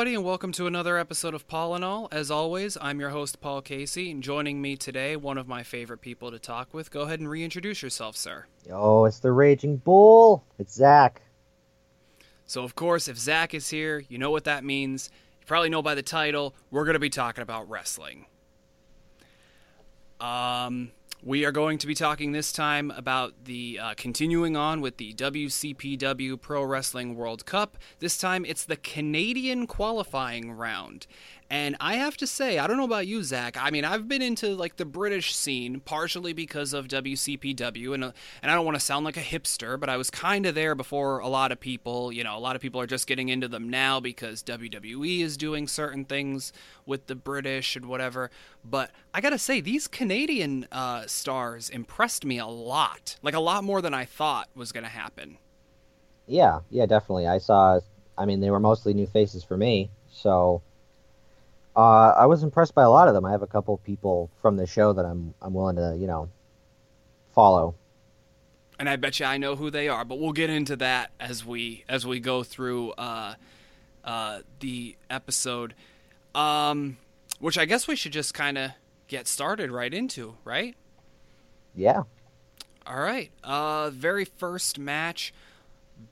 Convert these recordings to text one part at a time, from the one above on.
Everybody, and welcome to another episode of Paul and All. As always, I'm your host, Paul Casey, and joining me today, one of my favorite people to talk with. Go ahead and reintroduce yourself, sir. Oh, it's the Raging Bull. It's Zach. So, of course, if Zach is here, you know what that means. You probably know by the title, we're going to be talking about wrestling. Um, we are going to be talking this time about the uh, continuing on with the WCPW Pro Wrestling World Cup. This time it's the Canadian qualifying round. And I have to say, I don't know about you, Zach. I mean, I've been into like the British scene partially because of WCPW, and uh, and I don't want to sound like a hipster, but I was kind of there before a lot of people. You know, a lot of people are just getting into them now because WWE is doing certain things with the British and whatever. But I gotta say, these Canadian uh, stars impressed me a lot, like a lot more than I thought was gonna happen. Yeah, yeah, definitely. I saw. I mean, they were mostly new faces for me, so uh, I was impressed by a lot of them. I have a couple people from the show that I'm I'm willing to you know follow. And I bet you I know who they are, but we'll get into that as we as we go through uh, uh, the episode. Um, which I guess we should just kind of get started right into, right? Yeah. All right. Uh, very first match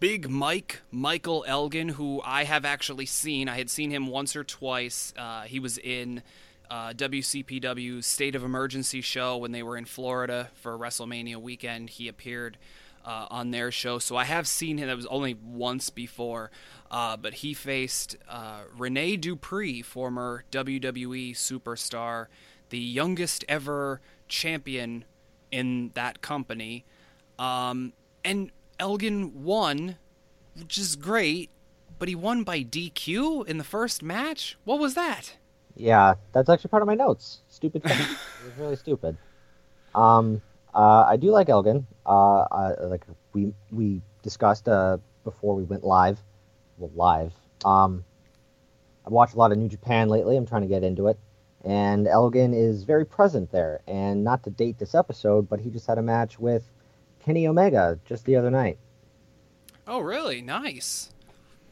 Big Mike, Michael Elgin, who I have actually seen. I had seen him once or twice. Uh, he was in uh, WCPW's State of Emergency show when they were in Florida for WrestleMania weekend. He appeared uh, on their show. So I have seen him. That was only once before. Uh, but he faced uh, Rene Dupree, former WWE superstar, the youngest ever champion in that company. Um, and Elgin won, which is great, but he won by DQ in the first match. What was that? Yeah, that's actually part of my notes. Stupid thing. it was really stupid. Um, uh, I do like Elgin. Uh, I, like we we discussed uh, before we went live. Well, live. Um, I've watched a lot of New Japan lately. I'm trying to get into it, and Elgin is very present there. And not to date this episode, but he just had a match with Kenny Omega just the other night. Oh, really? Nice.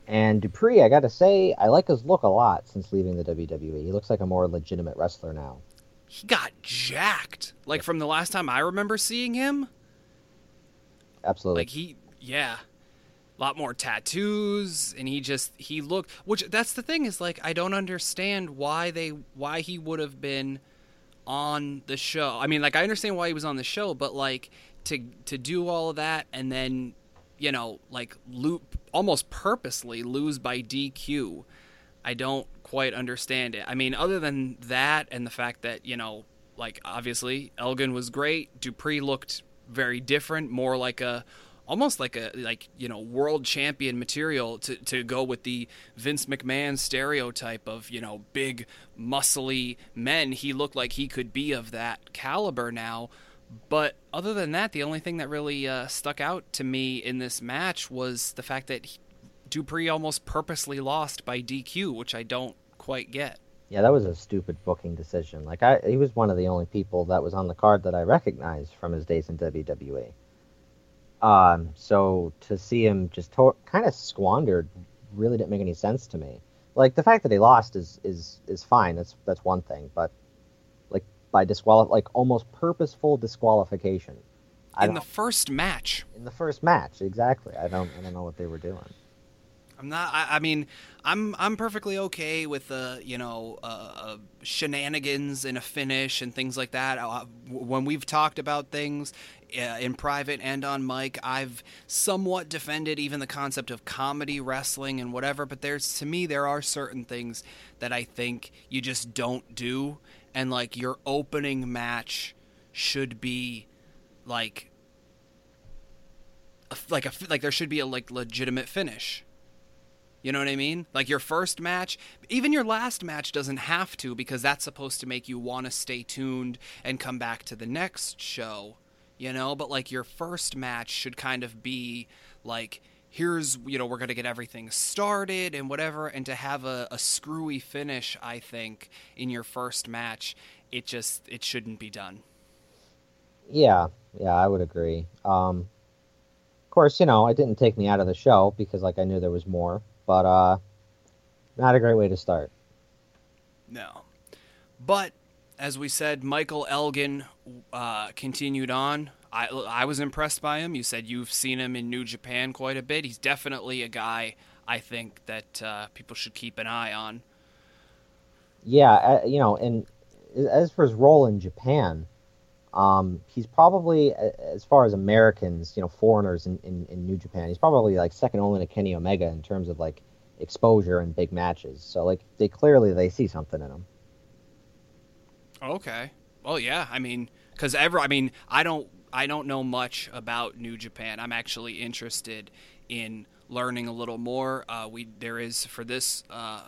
And Dupree, I got to say, I like his look a lot since leaving the WWE. He looks like a more legitimate wrestler now. He got jacked. Like from the last time I remember seeing him. Absolutely. Like he, yeah, a lot more tattoos, and he just he looked. Which that's the thing is like I don't understand why they why he would have been on the show. I mean, like I understand why he was on the show, but like to to do all of that and then you know like loop almost purposely lose by DQ. I don't quite understand it. I mean, other than that and the fact that you know, like obviously Elgin was great. Dupree looked very different, more like a almost like a like you know world champion material to, to go with the Vince McMahon stereotype of you know big muscly men. He looked like he could be of that caliber now. But other than that, the only thing that really uh, stuck out to me in this match was the fact that Dupree almost purposely lost by DQ, which I don't quite get. Yeah, that was a stupid booking decision. Like, I, he was one of the only people that was on the card that I recognized from his days in WWE. Um, so to see him just to- kind of squandered really didn't make any sense to me. Like the fact that he lost is is is fine. That's that's one thing, but by disqualif like almost purposeful disqualification. I in the first match. In the first match, exactly. I don't I don't know what they were doing. I'm not. I, I mean, I'm I'm perfectly okay with the you know uh, uh, shenanigans in a finish and things like that. Uh, when we've talked about things uh, in private and on mic, I've somewhat defended even the concept of comedy wrestling and whatever. But there's to me there are certain things that I think you just don't do, and like your opening match should be like like a like there should be a like legitimate finish. You know what I mean? Like your first match, even your last match doesn't have to because that's supposed to make you want to stay tuned and come back to the next show, you know? But like your first match should kind of be like here's you know we're going to get everything started and whatever and to have a, a screwy finish i think in your first match it just it shouldn't be done yeah yeah i would agree um of course you know it didn't take me out of the show because like i knew there was more but uh not a great way to start. No. But as we said, Michael Elgin uh, continued on. I, I was impressed by him. You said you've seen him in New Japan quite a bit. He's definitely a guy I think that uh, people should keep an eye on. Yeah, uh, you know, and as for his role in Japan, um, he's probably, as far as Americans, you know, foreigners in, in, in, New Japan, he's probably like second only to Kenny Omega in terms of like exposure and big matches. So like they clearly they see something in him. Okay. Well, yeah. I mean, because ever, I mean, I don't, I don't know much about New Japan. I'm actually interested in learning a little more. Uh, we there is for this uh,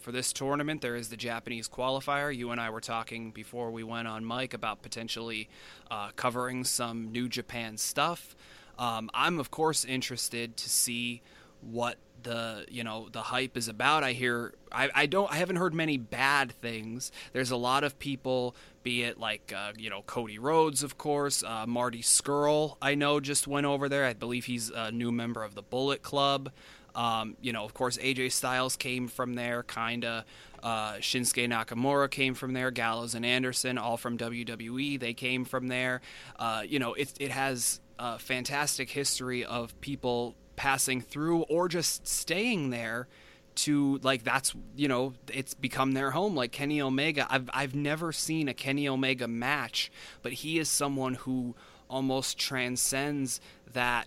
for this tournament there is the Japanese qualifier. You and I were talking before we went on mic about potentially uh, covering some New Japan stuff. Um, I'm of course interested to see what the you know the hype is about. I hear I, I don't I haven't heard many bad things. There's a lot of people, be it like uh, you know Cody Rhodes, of course, uh, Marty Scurll. I know just went over there. I believe he's a new member of the Bullet Club. Um, you know, of course, AJ Styles came from there, kinda. Uh, Shinsuke Nakamura came from there. Gallows and Anderson, all from WWE, they came from there. Uh, you know, it it has a fantastic history of people passing through or just staying there to like that's you know it's become their home. Like Kenny Omega I've I've never seen a Kenny Omega match but he is someone who almost transcends that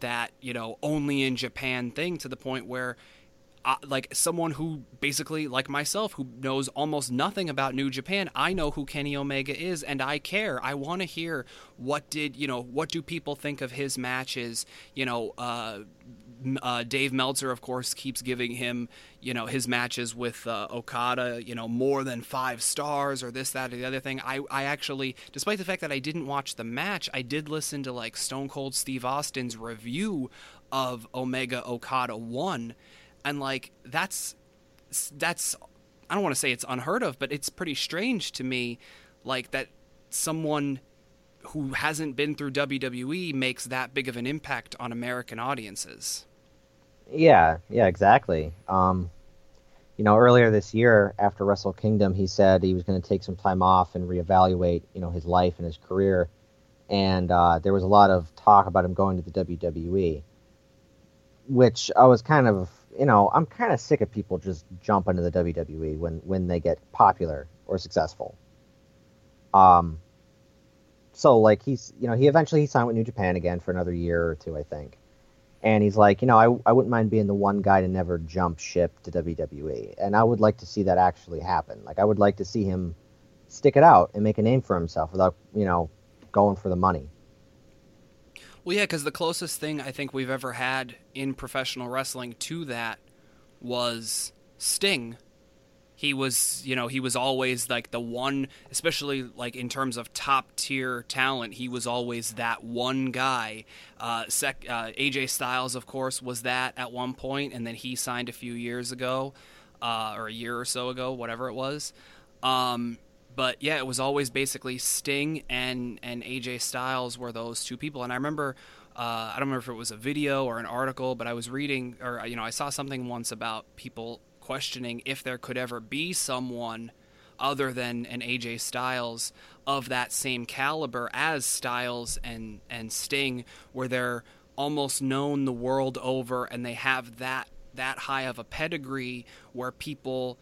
that you know only in Japan thing to the point where uh, like someone who basically like myself who knows almost nothing about New Japan, I know who Kenny Omega is and I care. I want to hear what did, you know, what do people think of his matches, you know, uh, uh, Dave Meltzer, of course, keeps giving him, you know, his matches with uh, Okada, you know, more than five stars or this, that, or the other thing. I, I actually, despite the fact that I didn't watch the match, I did listen to like Stone Cold Steve Austin's review of Omega Okada 1 and like that's that's I don't want to say it's unheard of, but it's pretty strange to me, like that someone who hasn't been through WWE makes that big of an impact on American audiences. Yeah, yeah, exactly. Um, you know, earlier this year after Wrestle Kingdom, he said he was going to take some time off and reevaluate, you know, his life and his career. And uh, there was a lot of talk about him going to the WWE, which I was kind of you know, I'm kind of sick of people just jumping to the WWE when when they get popular or successful. Um, so like he's, you know, he eventually he signed with New Japan again for another year or two, I think. And he's like, you know, I I wouldn't mind being the one guy to never jump ship to WWE, and I would like to see that actually happen. Like I would like to see him stick it out and make a name for himself without, you know, going for the money. Well, yeah, because the closest thing I think we've ever had in professional wrestling to that was Sting. He was, you know, he was always like the one, especially like in terms of top tier talent. He was always that one guy. Uh, sec, uh, AJ Styles, of course, was that at one point, and then he signed a few years ago, uh, or a year or so ago, whatever it was. Um, but yeah, it was always basically Sting and and AJ Styles were those two people. And I remember, uh, I don't remember if it was a video or an article, but I was reading or you know I saw something once about people questioning if there could ever be someone other than an AJ Styles of that same caliber as Styles and and Sting, where they're almost known the world over and they have that that high of a pedigree where people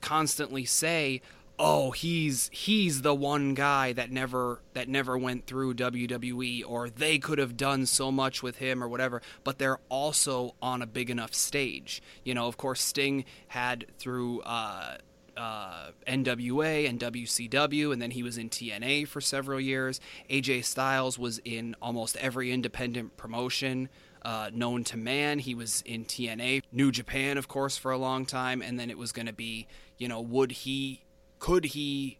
constantly say oh he's he's the one guy that never that never went through WWE or they could have done so much with him or whatever but they're also on a big enough stage you know of course Sting had through uh, uh, NWA and WCW, and then he was in TNA for several years. AJ Styles was in almost every independent promotion uh, known to man. He was in TNA, New Japan, of course, for a long time, and then it was going to be, you know, would he could he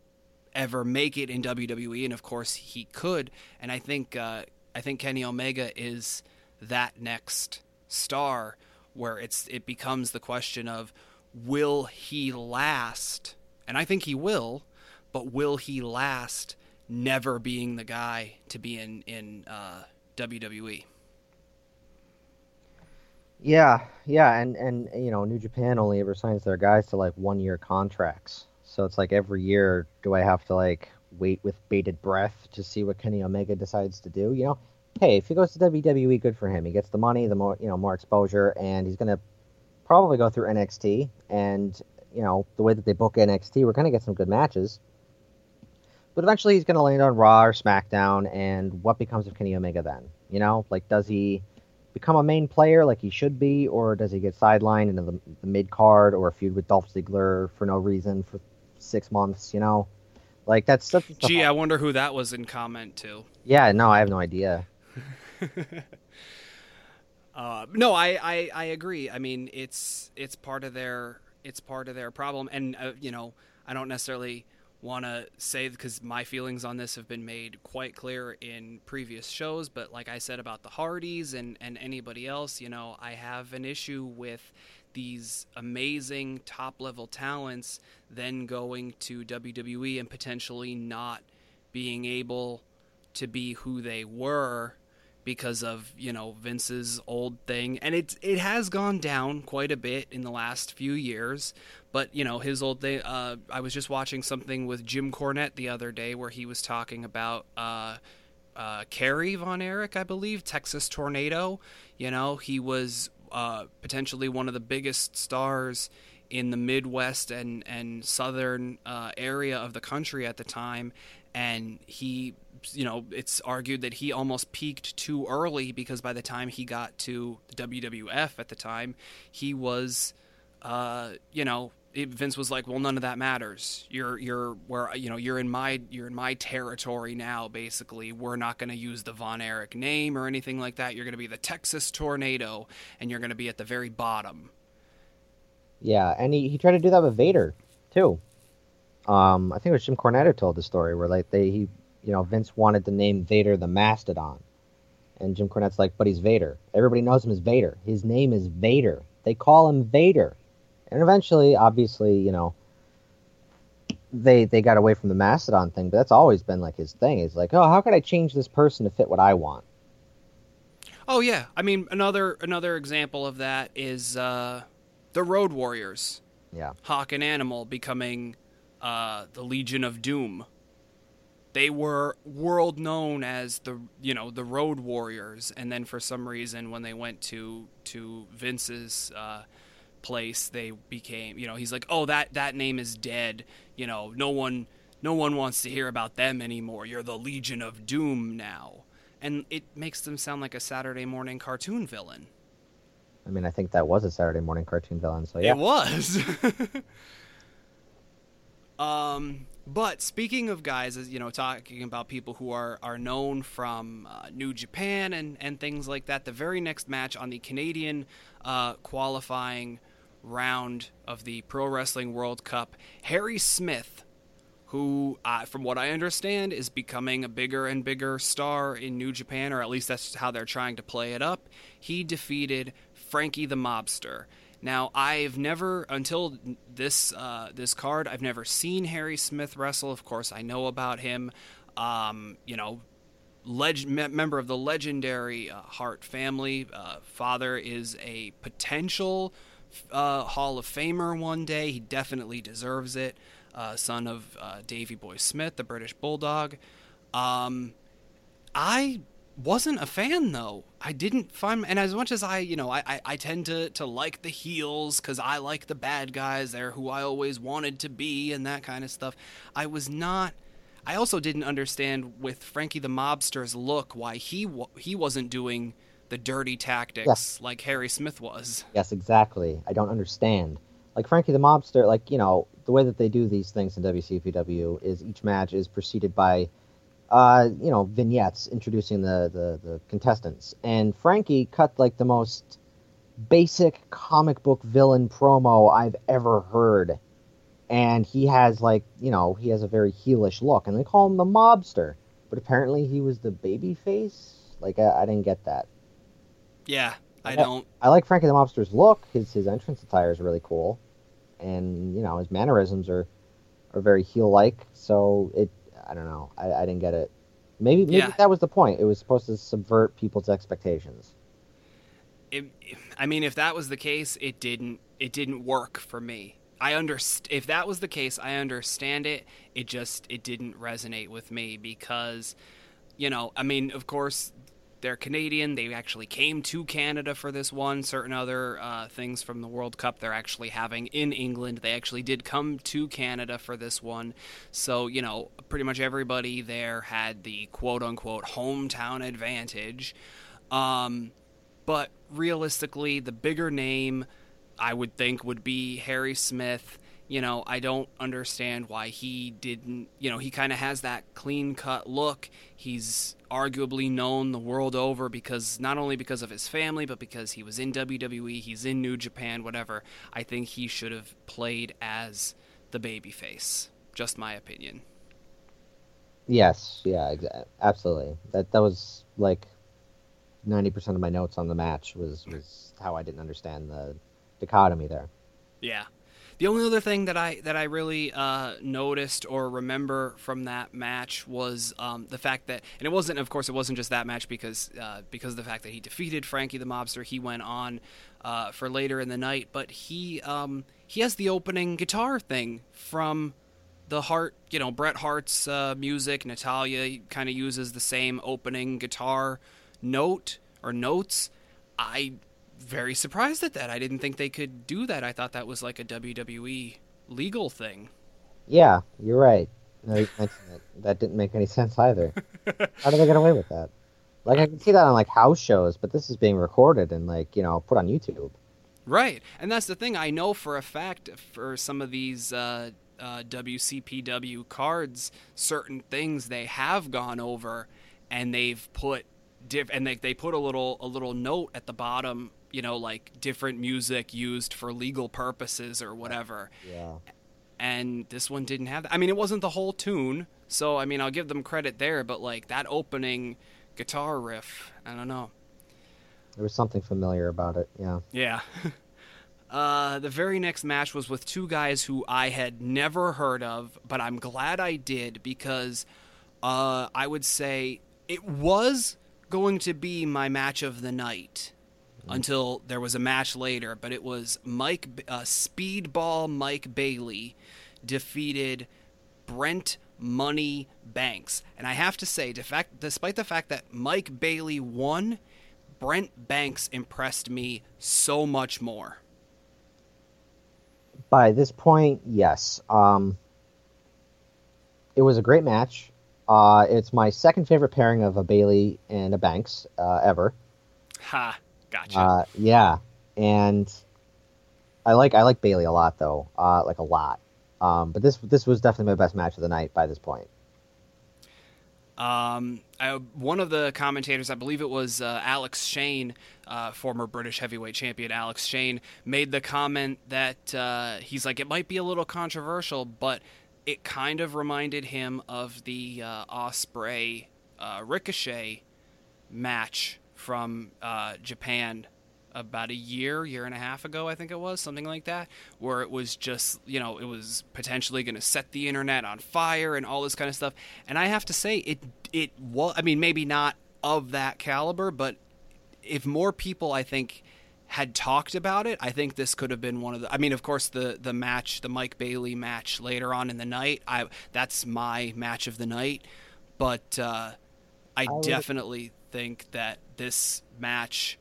ever make it in WWE? And of course, he could. And I think uh, I think Kenny Omega is that next star where it's it becomes the question of will he last? And I think he will, but will he last? Never being the guy to be in in uh, WWE. Yeah, yeah, and and you know, New Japan only ever signs their guys to like one year contracts. So it's like every year, do I have to like wait with bated breath to see what Kenny Omega decides to do? You know, hey, if he goes to WWE, good for him. He gets the money, the more you know, more exposure, and he's gonna probably go through NXT. And you know, the way that they book NXT, we're gonna get some good matches. But eventually, he's gonna land on Raw or SmackDown, and what becomes of Kenny Omega then? You know, like does he? become a main player like he should be, or does he get sidelined into the, the mid card or a feud with Dolph Ziggler for no reason for six months? You know, like that's such. Gee, I wonder who that was in comment to. Yeah, no, I have no idea. uh, no, I, I I agree. I mean, it's it's part of their it's part of their problem, and uh, you know, I don't necessarily want to say because my feelings on this have been made quite clear in previous shows but like i said about the hardys and, and anybody else you know i have an issue with these amazing top level talents then going to wwe and potentially not being able to be who they were because of you know Vince's old thing, and it it has gone down quite a bit in the last few years. But you know his old thing. Uh, I was just watching something with Jim Cornette the other day where he was talking about. Uh, uh, Kerry Von Erich, I believe, Texas Tornado. You know, he was uh, potentially one of the biggest stars in the Midwest and and southern uh, area of the country at the time, and he you know, it's argued that he almost peaked too early because by the time he got to WWF at the time, he was, uh, you know, Vince was like, "Well, none of that matters. You're you're where you know you're in my you're in my territory now. Basically, we're not going to use the Von Erich name or anything like that. You're going to be the Texas Tornado, and you're going to be at the very bottom." Yeah, and he, he tried to do that with Vader too. Um, I think it was Jim Cornette who told the story where like they he you know, Vince wanted to name Vader the Mastodon. And Jim Cornette's like, but he's Vader. Everybody knows him as Vader. His name is Vader. They call him Vader. And eventually, obviously, you know, they they got away from the Mastodon thing, but that's always been like his thing. He's like, oh, how could I change this person to fit what I want? Oh yeah, I mean another another example of that is uh, the Road Warriors. Yeah, Hawk and Animal becoming uh, the Legion of Doom they were world known as the you know the Road Warriors, and then for some reason when they went to to Vince's uh, place, they became you know he's like oh that that name is dead. You know no one no one wants to hear about them anymore. You're the Legion of Doom now, and it makes them sound like a Saturday morning cartoon villain. I mean, I think that was a Saturday morning cartoon villain. So yeah, it was. um but speaking of guys, as you know, talking about people who are are known from uh, New Japan and and things like that, the very next match on the Canadian uh, qualifying round of the Pro Wrestling World Cup, Harry Smith, who, uh, from what I understand, is becoming a bigger and bigger star in New Japan, or at least that's how they're trying to play it up. He defeated Frankie the Mobster. Now, I've never until this uh, this card, I've never seen Harry Smith wrestle. Of course, I know about him. Um, you know, leg- member of the legendary uh, Hart family. Uh, father is a potential uh, Hall of Famer one day. He definitely deserves it. Uh, son of uh, Davy Boy Smith, the British Bulldog. Um, I wasn't a fan though. I didn't find, and as much as I, you know, I, I, I tend to, to like the heels because I like the bad guys. They're who I always wanted to be and that kind of stuff. I was not. I also didn't understand with Frankie the Mobster's look why he he wasn't doing the dirty tactics yes. like Harry Smith was. Yes, exactly. I don't understand. Like Frankie the Mobster, like you know, the way that they do these things in WCPW is each match is preceded by uh, you know, vignettes introducing the, the, the contestants. And Frankie cut like the most basic comic book villain promo I've ever heard. And he has like, you know, he has a very heelish look, and they call him the mobster. But apparently he was the baby face. Like I, I didn't get that. Yeah, I don't. I, like Frankie the Mobster's look. His his entrance attire is really cool, and you know his mannerisms are are very heel like. So it I don't know. I, I didn't get it. Maybe maybe yeah. that was the point. It was supposed to subvert people's expectations. it, I mean, if that was the case, it didn't it didn't work for me. I underst- if that was the case, I understand it. It just it didn't resonate with me because, you know, I mean, of course, they're Canadian. They actually came to Canada for this one. Certain other uh, things from the World Cup they're actually having in England. They actually did come to Canada for this one. So, you know, pretty much everybody there had the quote unquote hometown advantage. Um, but realistically, the bigger name I would think would be Harry Smith. You know, I don't understand why he didn't, you know, he kind of has that clean cut look. He's arguably known the world over because not only because of his family, but because he was in WWE, he's in New Japan, whatever. I think he should have played as the babyface. Just my opinion. Yes, yeah, exa- absolutely. That that was like ninety percent of my notes on the match was was how I didn't understand the dichotomy there. Yeah. The only other thing that I that I really uh, noticed or remember from that match was um, the fact that, and it wasn't, of course, it wasn't just that match because uh, because of the fact that he defeated Frankie the Mobster. He went on uh, for later in the night, but he um, he has the opening guitar thing from the Hart, you know, Bret Hart's uh, music. Natalya kind of uses the same opening guitar note or notes. I very surprised at that. I didn't think they could do that. I thought that was like a WWE legal thing. Yeah, you're right. No, you mentioned it. That didn't make any sense either. How did they get away with that? Like I can see that on like house shows, but this is being recorded and like you know put on YouTube. Right, and that's the thing. I know for a fact for some of these uh, uh, WCPW cards, certain things they have gone over, and they've put diff- and they they put a little a little note at the bottom you know, like different music used for legal purposes or whatever. Yeah. And this one didn't have that. I mean, it wasn't the whole tune, so I mean, I'll give them credit there, but like that opening guitar riff, I don't know. There was something familiar about it. Yeah. Yeah. Uh, the very next match was with two guys who I had never heard of, but I'm glad I did because uh, I would say it was going to be my match of the night until there was a match later, but it was Mike uh, Speedball Mike Bailey defeated Brent Money Banks, and I have to say, despite the fact that Mike Bailey won, Brent Banks impressed me so much more. By this point, yes. Um, it was a great match. Uh, it's my second favorite pairing of a Bailey and a Banks uh, ever. Ha. Gotcha. Uh, yeah, and I like I like Bailey a lot though, uh, like a lot. Um, but this this was definitely my best match of the night by this point. Um, I, one of the commentators, I believe it was uh, Alex Shane, uh, former British heavyweight champion Alex Shane, made the comment that uh, he's like, it might be a little controversial, but it kind of reminded him of the uh, Ospreay uh, Ricochet match from uh, Japan about a year, year and a half ago, I think it was, something like that, where it was just, you know, it was potentially going to set the internet on fire and all this kind of stuff. And I have to say, it, it was, I mean, maybe not of that caliber, but if more people, I think, had talked about it, I think this could have been one of the. I mean, of course, the the match, the Mike Bailey match later on in the night, I that's my match of the night. But uh, I, I definitely think that this match,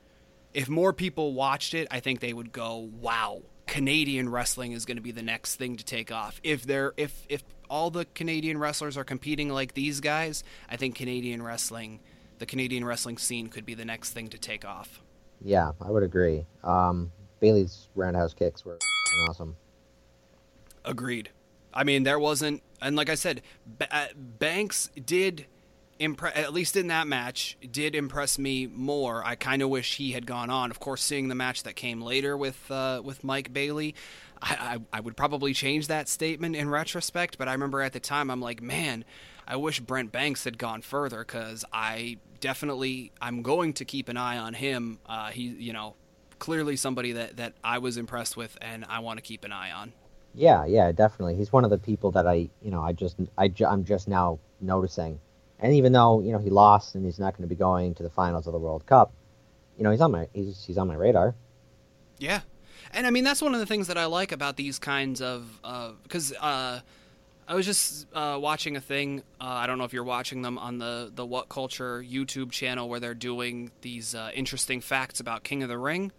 if more people watched it, I think they would go, "Wow, Canadian wrestling is going to be the next thing to take off." If they're if if all the Canadian wrestlers are competing like these guys, I think Canadian wrestling, the Canadian wrestling scene, could be the next thing to take off. Yeah, I would agree. Um, Bailey's roundhouse kicks were awesome. Agreed. I mean, there wasn't, and like I said, B- uh, Banks did impre- at least in that match, did impress me more. I kind of wish he had gone on. Of course, seeing the match that came later with uh, with Mike Bailey, I, I, I would probably change that statement in retrospect. But I remember at the time, I'm like, man, I wish Brent Banks had gone further because I definitely I'm going to keep an eye on him. Uh, he, you know, clearly somebody that that I was impressed with, and I want to keep an eye on. Yeah, yeah, definitely. He's one of the people that I, you know, I just, I, I'm just now noticing and even though you know he lost and he's not going to be going to the finals of the World Cup, you know, he's on my he's he's on my radar. Yeah, and I mean that's one of the things that I like about these kinds of because uh, uh, I was just uh, watching a thing. Uh, I don't know if you're watching them on the the What Culture YouTube channel where they're doing these uh, interesting facts about King of the Ring.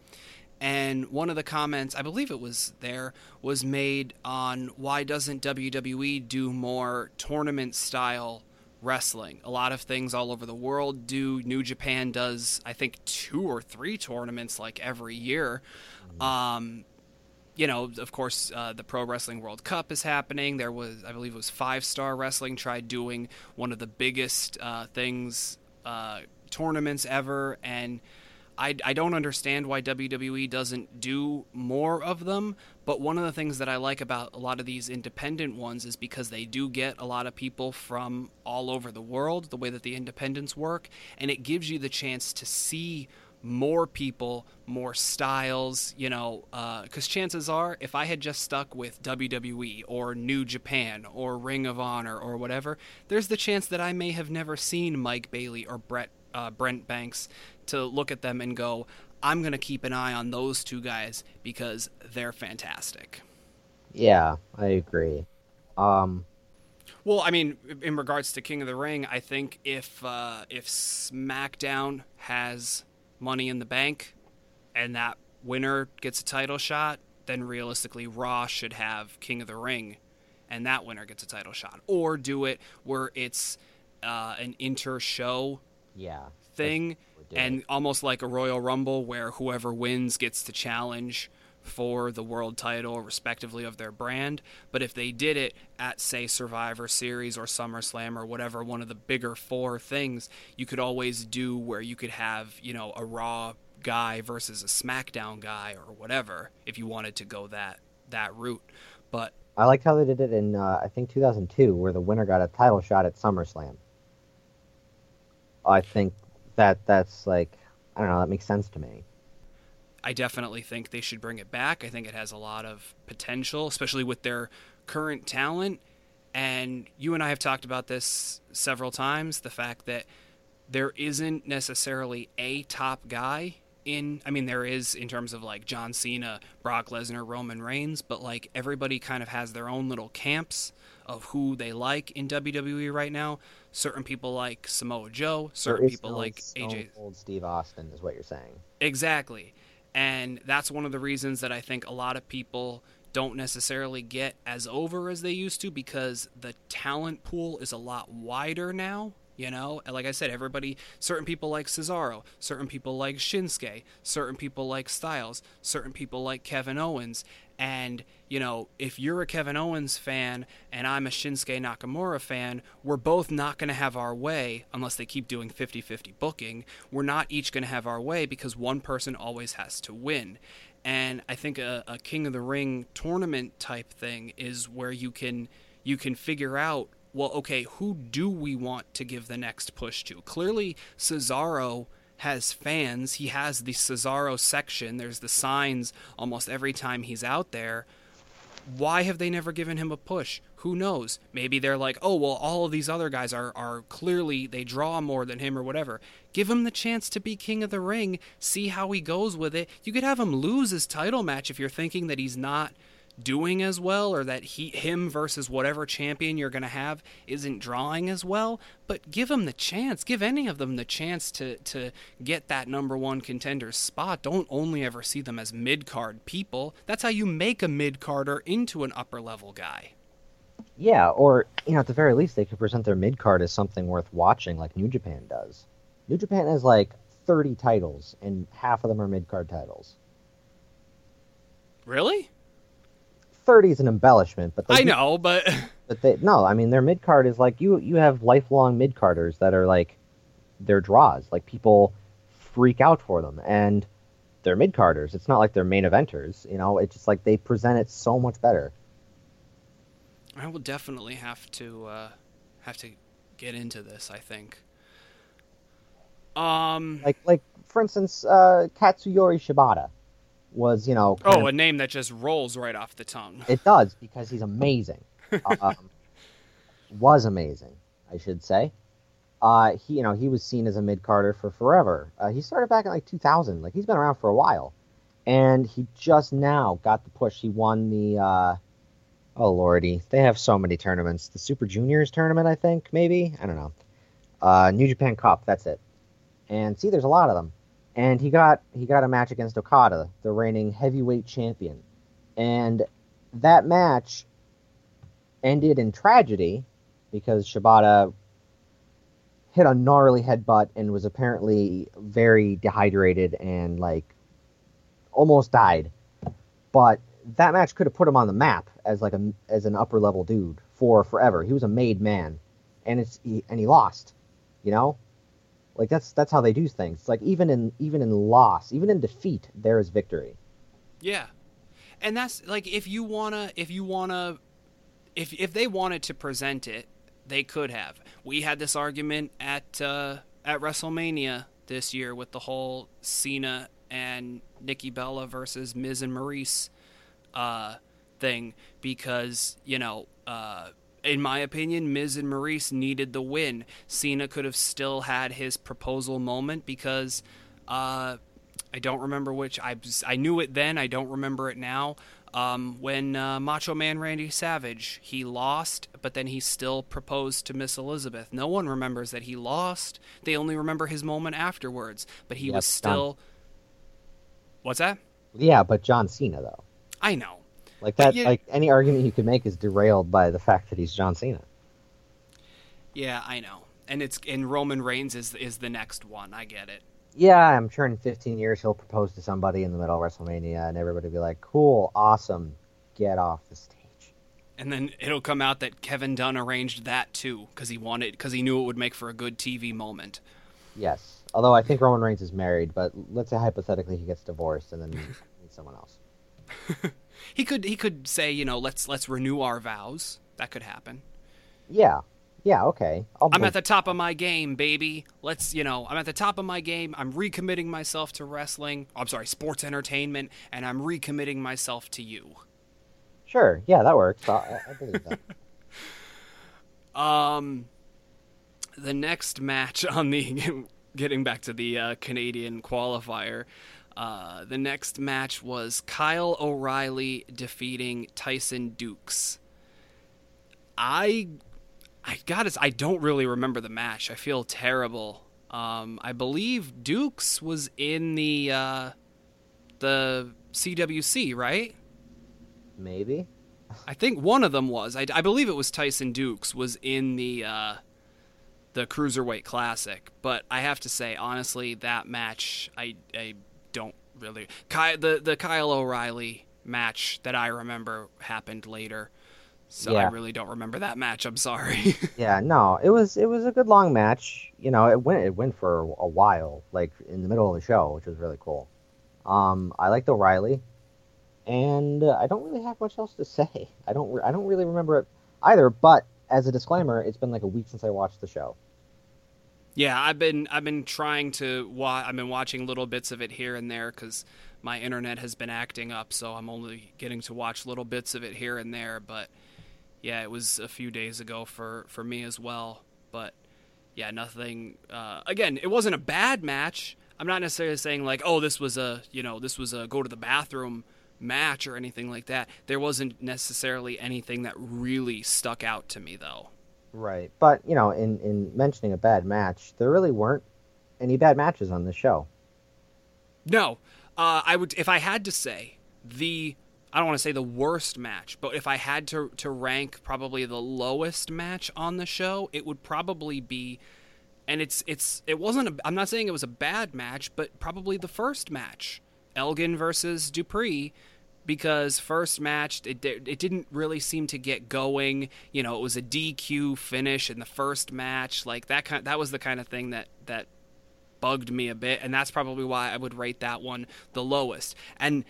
And one of the comments, I believe it was there, was made on why doesn't WWE do more tournament style wrestling? A lot of things all over the world do. New Japan does, I think, two or three tournaments like every year. Um, you know, of course, uh, the Pro Wrestling World Cup is happening. There was, I believe, it was Five Star Wrestling tried doing one of the biggest uh, things uh, tournaments ever, and I, I don't understand why WWE doesn't do more of them, but one of the things that I like about a lot of these independent ones is because they do get a lot of people from all over the world, the way that the independents work, and it gives you the chance to see more people, more styles, you know, because uh, chances are, if I had just stuck with WWE or New Japan or Ring of Honor or whatever, there's the chance that I may have never seen Mike Bailey or Brett uh, Brent Banks to look at them and go, I'm going to keep an eye on those two guys because they're fantastic. Yeah, I agree. Um, well, I mean, in regards to King of the Ring, I think if uh, if SmackDown has Money in the Bank and that winner gets a title shot, then realistically Raw should have King of the Ring and that winner gets a title shot, or do it where it's uh, an inter show yeah thing and almost like a Royal Rumble where whoever wins gets to challenge for the world title, respectively, of their brand. But if they did it at, say, Survivor Series or SummerSlam or whatever, one of the bigger four things, you could always do where you could have, you know, a Raw guy versus a SmackDown guy or whatever if you wanted to go that that route. But I liked how they did it in uh, I think 2002, where the winner got a title shot at SummerSlam. I think that that's like I don't know that makes sense to me. I definitely think they should bring it back. I think it has a lot of potential, especially with their current talent. And you and I have talked about this several times the fact that there isn't necessarily a top guy in I mean there is in terms of like John Cena, Brock Lesnar, Roman Reigns, but like everybody kind of has their own little camps of who they like in WWE right now. Certain people like Samoa Joe, certain people no like AJ Old Steve Austin is what you're saying. Exactly. And that's one of the reasons that I think a lot of people don't necessarily get as over as they used to because the talent pool is a lot wider now you know, like I said, everybody, certain people like Cesaro, certain people like Shinsuke, certain people like Styles, certain people like Kevin Owens. And, you know, if you're a Kevin Owens fan and I'm a Shinsuke Nakamura fan, we're both not going to have our way unless they keep doing 50 50 booking. We're not each going to have our way because one person always has to win. And I think a, a King of the Ring tournament type thing is where you can you can figure out well, okay, who do we want to give the next push to? Clearly, Cesaro has fans. He has the Cesaro section. There's the signs almost every time he's out there. Why have they never given him a push? Who knows? Maybe they're like, oh, well, all of these other guys are, are clearly, they draw more than him or whatever. Give him the chance to be king of the ring. See how he goes with it. You could have him lose his title match if you're thinking that he's not doing as well or that he him versus whatever champion you're going to have isn't drawing as well but give them the chance. Give any of them the chance to to get that number 1 contender spot. Don't only ever see them as mid-card people. That's how you make a mid-carder into an upper level guy. Yeah or you know at the very least they could present their mid-card as something worth watching like New Japan does. New Japan has like 30 titles and half of them are mid-card titles. Really? 30 is an embellishment, but I know, but but they no, I mean their mid card is like you you have lifelong mid carders that are like their draws, like people freak out for them, and they're mid carders. It's not like they're main eventers, you know. It's just like they present it so much better. I will definitely have to uh, have to get into this. I think. Um, like like for instance, uh, Katsuyori Shibata was, you know. Oh, of, a name that just rolls right off the tongue. It does because he's amazing. um, was amazing, I should say. uh, he you know he was seen as a mid carder for forever. Uh, he started back in like 2000. Like he's been around for a while, and he just now got the push. He won the uh, oh lordy, they have so many tournaments. The Super Juniors tournament, I think maybe I don't know. Uh, New Japan Cup, that's it. And see, there's a lot of them. And he got he got a match against Okada, the reigning heavyweight champion, and that match ended in tragedy because Shibata hit a gnarly headbutt and was apparently very dehydrated and like almost died. But that match could have put him on the map as like a as an upper level dude for forever. He was a made man, and it's he, and he lost. You know, like that's that's how they do things. It's like even in even in loss, even in defeat, there is victory. Yeah, and that's like if you wanna if you wanna if if they wanted to present it, they could have. We had this argument at uh, at WrestleMania this year with the whole Cena and Nikki Bella versus Miz and Maryse uh, thing because you know. Uh, in my opinion, Miz and Maryse needed the win. Cena could have still had his proposal moment because uh, I don't remember which. I I knew it then. I don't remember it now. Um, when uh, Macho Man Randy Savage he lost, but then he still proposed to Miss Elizabeth. No one remembers that he lost. They only remember his moment afterwards. But he Yep, was still. What's that? Yeah, but John Cena though, I know. Like that, you- like any argument you could make is derailed by the fact that he's John Cena. Yeah, I know. And it's and Roman Reigns is is the next one. I get it. Yeah, I'm sure in 15 years he'll propose to somebody in the middle of WrestleMania, and everybody will be like, "Cool, awesome, get off the stage." And then it'll come out that Kevin Dunn arranged that too because he wanted because he knew it would make for a good TV moment. Yes, although I think Roman Reigns is married, but let's say hypothetically he gets divorced and then meets someone else. He could he could say you know let's let's renew our vows. That could happen. Yeah, yeah, okay. I'm bel- at the top of my game, baby. Let's, you know, I'm at the top of my game. I'm recommitting myself to wrestling. I'm sorry, sports entertainment, and I'm recommitting myself to you. Sure, yeah, that works. I, I believe that. Um, the next match on the getting back to the uh, Canadian qualifier, uh, the next match was Kyle O'Reilly defeating Tyson Dukes. I, I got it. I don't really remember the match. I feel terrible. Um, I believe Dukes was in the uh, the CWC, right? Maybe. I think one of them was. I, I believe it was Tyson Dukes was in the uh, the cruiserweight classic. But I have to say, honestly, that match I I don't really. Ky, the the Kyle O'Reilly match that I remember happened later, so I really don't remember that match. I'm sorry. Yeah, no, it was it was a good long match. You know, it went it went for a while, like in the middle of the show, which was really cool. Um, I liked O'Reilly, and uh, I don't really have much else to say. I don't re- I don't really remember it either. But as a disclaimer, it's been like a week since I watched the show. Yeah, I've been I've been trying to wa- I've been watching little bits of it here and there because my internet has been acting up, so I'm only getting to watch little bits of it here and there. But yeah, it was a few days ago for for me as well. But yeah, nothing. Uh, again, it wasn't a bad match. I'm not necessarily saying like, oh, this was a you know this was a go to the bathroom match or anything like that. There wasn't necessarily anything that really stuck out to me though. Right. But you know, in in mentioning a bad match, there really weren't any bad matches on this show. No, uh, I would if I had to say the I don't want to say the worst match, but if I had to to rank probably the lowest match on the show, it would probably be and it's it's it wasn't a, I'm not saying it was a bad match, but probably the first match. Elgin versus Dupree because first match it it didn't really seem to get going. You know, it was a DQ finish in the first match. Like that kind that was the kind of thing that that bugged me a bit, and that's probably why I would rate that one the lowest. And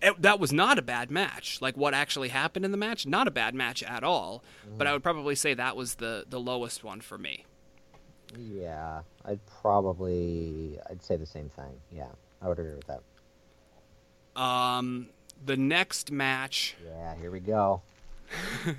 it, that was not a bad match. Like what actually happened in the match, not a bad match at all. But I would probably say that was the the lowest one for me. Yeah, I'd probably I'd say the same thing. Yeah, I would agree with that. Um, the next match Yeah, here we go.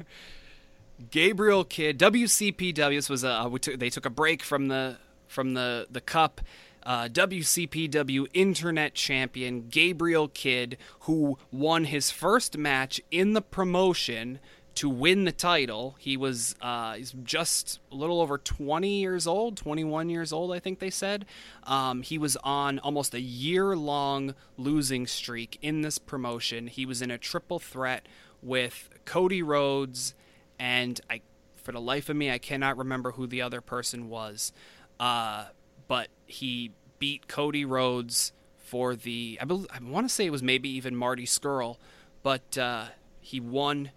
Gabriel Kidd, WCPW. This was a took, they took a break from the from the the cup. Uh, WCPW Internet Champion Gabriel Kidd, who won his first match in the promotion to win the title. He was uh, he's just a little over 20 years old, 21 years old, I think they said. Um, he was on almost a year long losing streak in this promotion. He was in a triple threat with Cody Rhodes, and I, for the life of me, I cannot remember who the other person was. Uh, but he beat Cody Rhodes for the I, believe, I want to say it was maybe even Marty Scurll, but uh, he won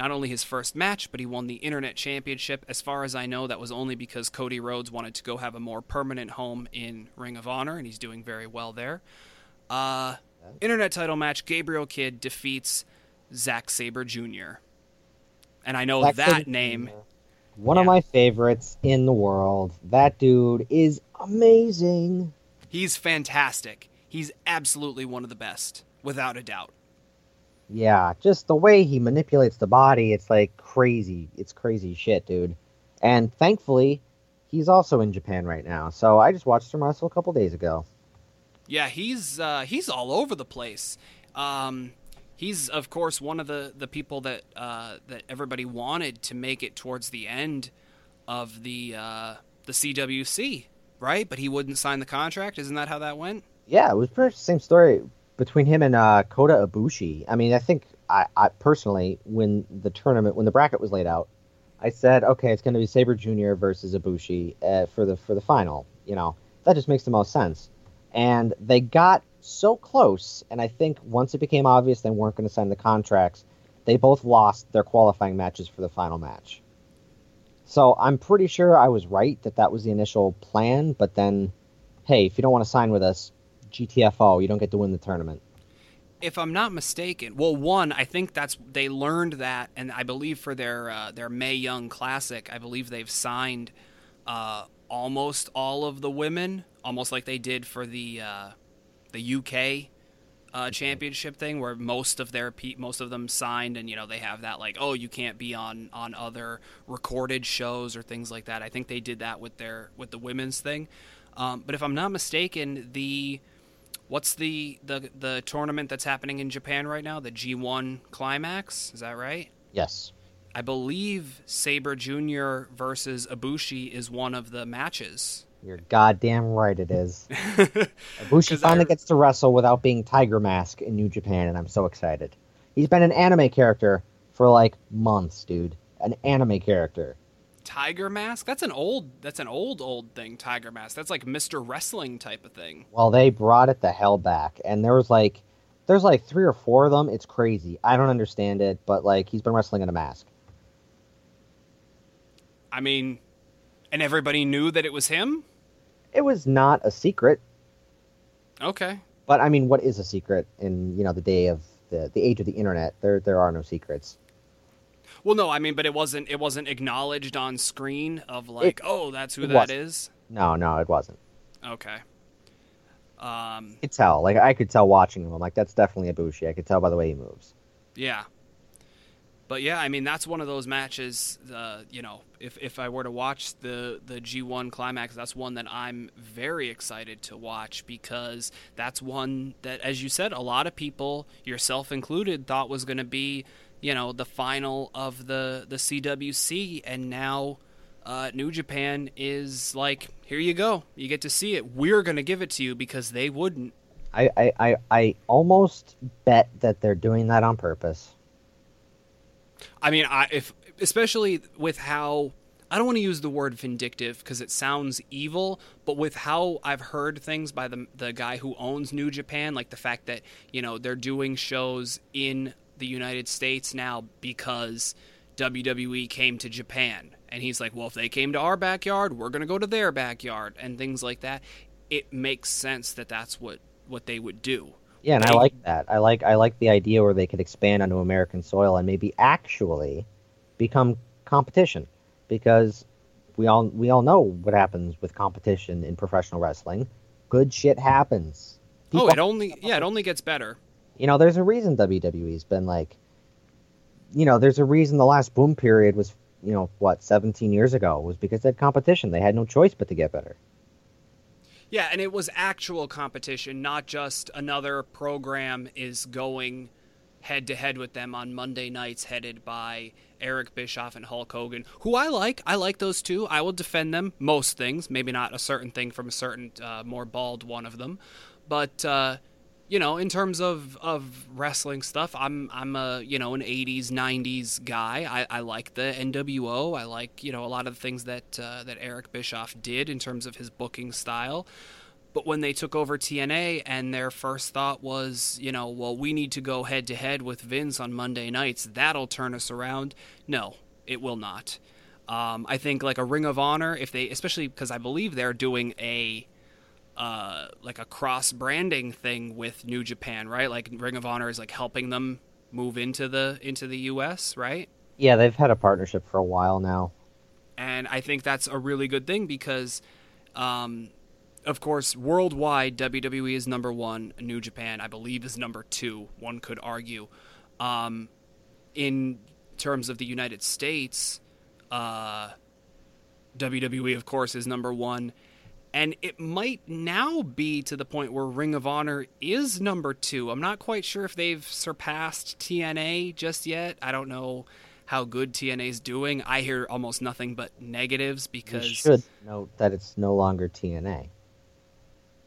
not only his first match, but he won the Internet Championship. As far as I know, that was only because Cody Rhodes wanted to go have a more permanent home in Ring of Honor, and he's doing very well there. Uh, Internet title match Gabriel Kidd defeats Zack Sabre Jr. And I know Zack that Sabre name. Jr. One of my favorites in the world. That dude is amazing. He's fantastic. He's absolutely one of the best, without a doubt. Yeah, just the way he manipulates the body, it's like crazy. It's crazy shit, dude. And thankfully, he's also in Japan right now. So I just watched him wrestle a couple days ago. Yeah, he's uh, he's all over the place. Um, he's of course one of the, the people that uh, that everybody wanted to make it towards the end of the uh, the CWC, right? But he wouldn't sign the contract. Isn't that how that went? Yeah, it was pretty much the same story between him and uh, Kota Ibushi. I mean, I think I, I personally, when the tournament, when the bracket was laid out, I said, okay, it's going to be Sabre Jr. versus Ibushi uh, for the for the final. You know, that just makes the most sense. And they got so close, and I think once it became obvious they weren't going to sign the contracts, they both lost their qualifying matches for the final match. So I'm pretty sure I was right that that was the initial plan, but then, hey, if you don't want to sign with us, GTFO, you don't get to win the tournament. if I'm not mistaken, well, one, I think that's they learned that, and I believe for their uh, their May Young Classic, I believe they've signed uh, almost all of the women, almost like they did for the uh, the UK uh, championship thing, where most of their pe- most of them signed, and you know they have that like, oh, you can't be on on other recorded shows or things like that. I think they did that with their with the women's thing. Um, but if I'm not mistaken, the What's the, the the tournament that's happening in Japan right now? The G1 Climax, is that right? Yes. I believe Sabre Jr. versus Ibushi is one of the matches. You're goddamn right it is. Ibushi 'Cause finally I- gets to wrestle without being Tiger Mask in New Japan, and I'm so excited. He's been an anime character for like months, dude. An anime character. Tiger Mask? That's an old that's an old old thing, Tiger Mask. That's like Mr. Wrestling type of thing. Well, they brought it the hell back, and there was like, there's like three or four of them. It's crazy. I don't understand it, but like he's been wrestling in a mask. I mean, and everybody knew that it was him? It was not a secret, Okay. but I mean, what is a secret in you know the day of the the age of the internet? There there are no secrets. Well, no, I mean, but it wasn't it wasn't acknowledged on screen of like, It- oh, that's who that wasn't. is. No, no, it wasn't. Okay. Um, I could tell. Like I could tell watching him. I'm like, that's definitely a Ibushi. I could tell by the way he moves. Yeah. But yeah, I mean that's one of those matches. Uh, you know, if if I were to watch the the G1 climax, that's one that I'm very excited to watch because that's one that, as you said, a lot of people, yourself included, thought was going to be, you know, the final of the the CWC, and now. Uh, New Japan is like, here you go. You get to see it. We're going to give it to you because they wouldn't. I, I, I, I almost bet that they're doing that on purpose. I mean, I if especially with how I don't want to use the word vindictive because it sounds evil, but with how I've heard things by the the guy who owns New Japan, like the fact that you know they're doing shows in the United States now because WWE came to Japan, and he's like, well, if they came to our backyard, we're gonna go to their backyard, and things like that. It makes sense that that's what what they would do. Yeah, and I like that. I like I like the idea where they could expand onto American soil and maybe actually become competition, because we all we all know what happens with competition in professional wrestling. Good shit happens. oh, it only yeah, it only gets better. You know, there's a reason WWE's been like, you know, there's a reason the last boom period was you know, what, 17 years ago was because they had competition. They had no choice but to get better. Yeah, and it was actual competition, not just another program is going head to head with them on Monday nights, headed by Eric Bischoff and Hulk Hogan, who I like. I like those two. I will defend them most things, maybe not a certain thing from a certain uh, more bald one of them, but uh, you know, in terms of, of wrestling stuff, I'm I'm a you know an '80s '90s guy. I, I like the NWO. I like you know a lot of the things that uh, that Eric Bischoff did in terms of his booking style. But when they took over TNA and their first thought was, you know, well, we need to go head to head with Vince on Monday nights, that'll turn us around. No, it will not. Um, I think like a Ring of Honor, if they, especially because I believe they're doing a uh, like a cross branding thing with New Japan, right? Like Ring of Honor is like helping them move into the into the US, right? Yeah, they've had a partnership for a while now. And I think that's a really good thing because um, of course, worldwide WWE is number 1, New Japan I believe is number 2, one could argue. Um, in terms of the United States, uh, WWE of course is number 1 and it might now be to the point where Ring of Honor is number two. I'm not quite sure if they've surpassed TNA just yet. I don't know how good TNA's doing. I hear almost nothing but negatives because. You should note that it's no longer TNA.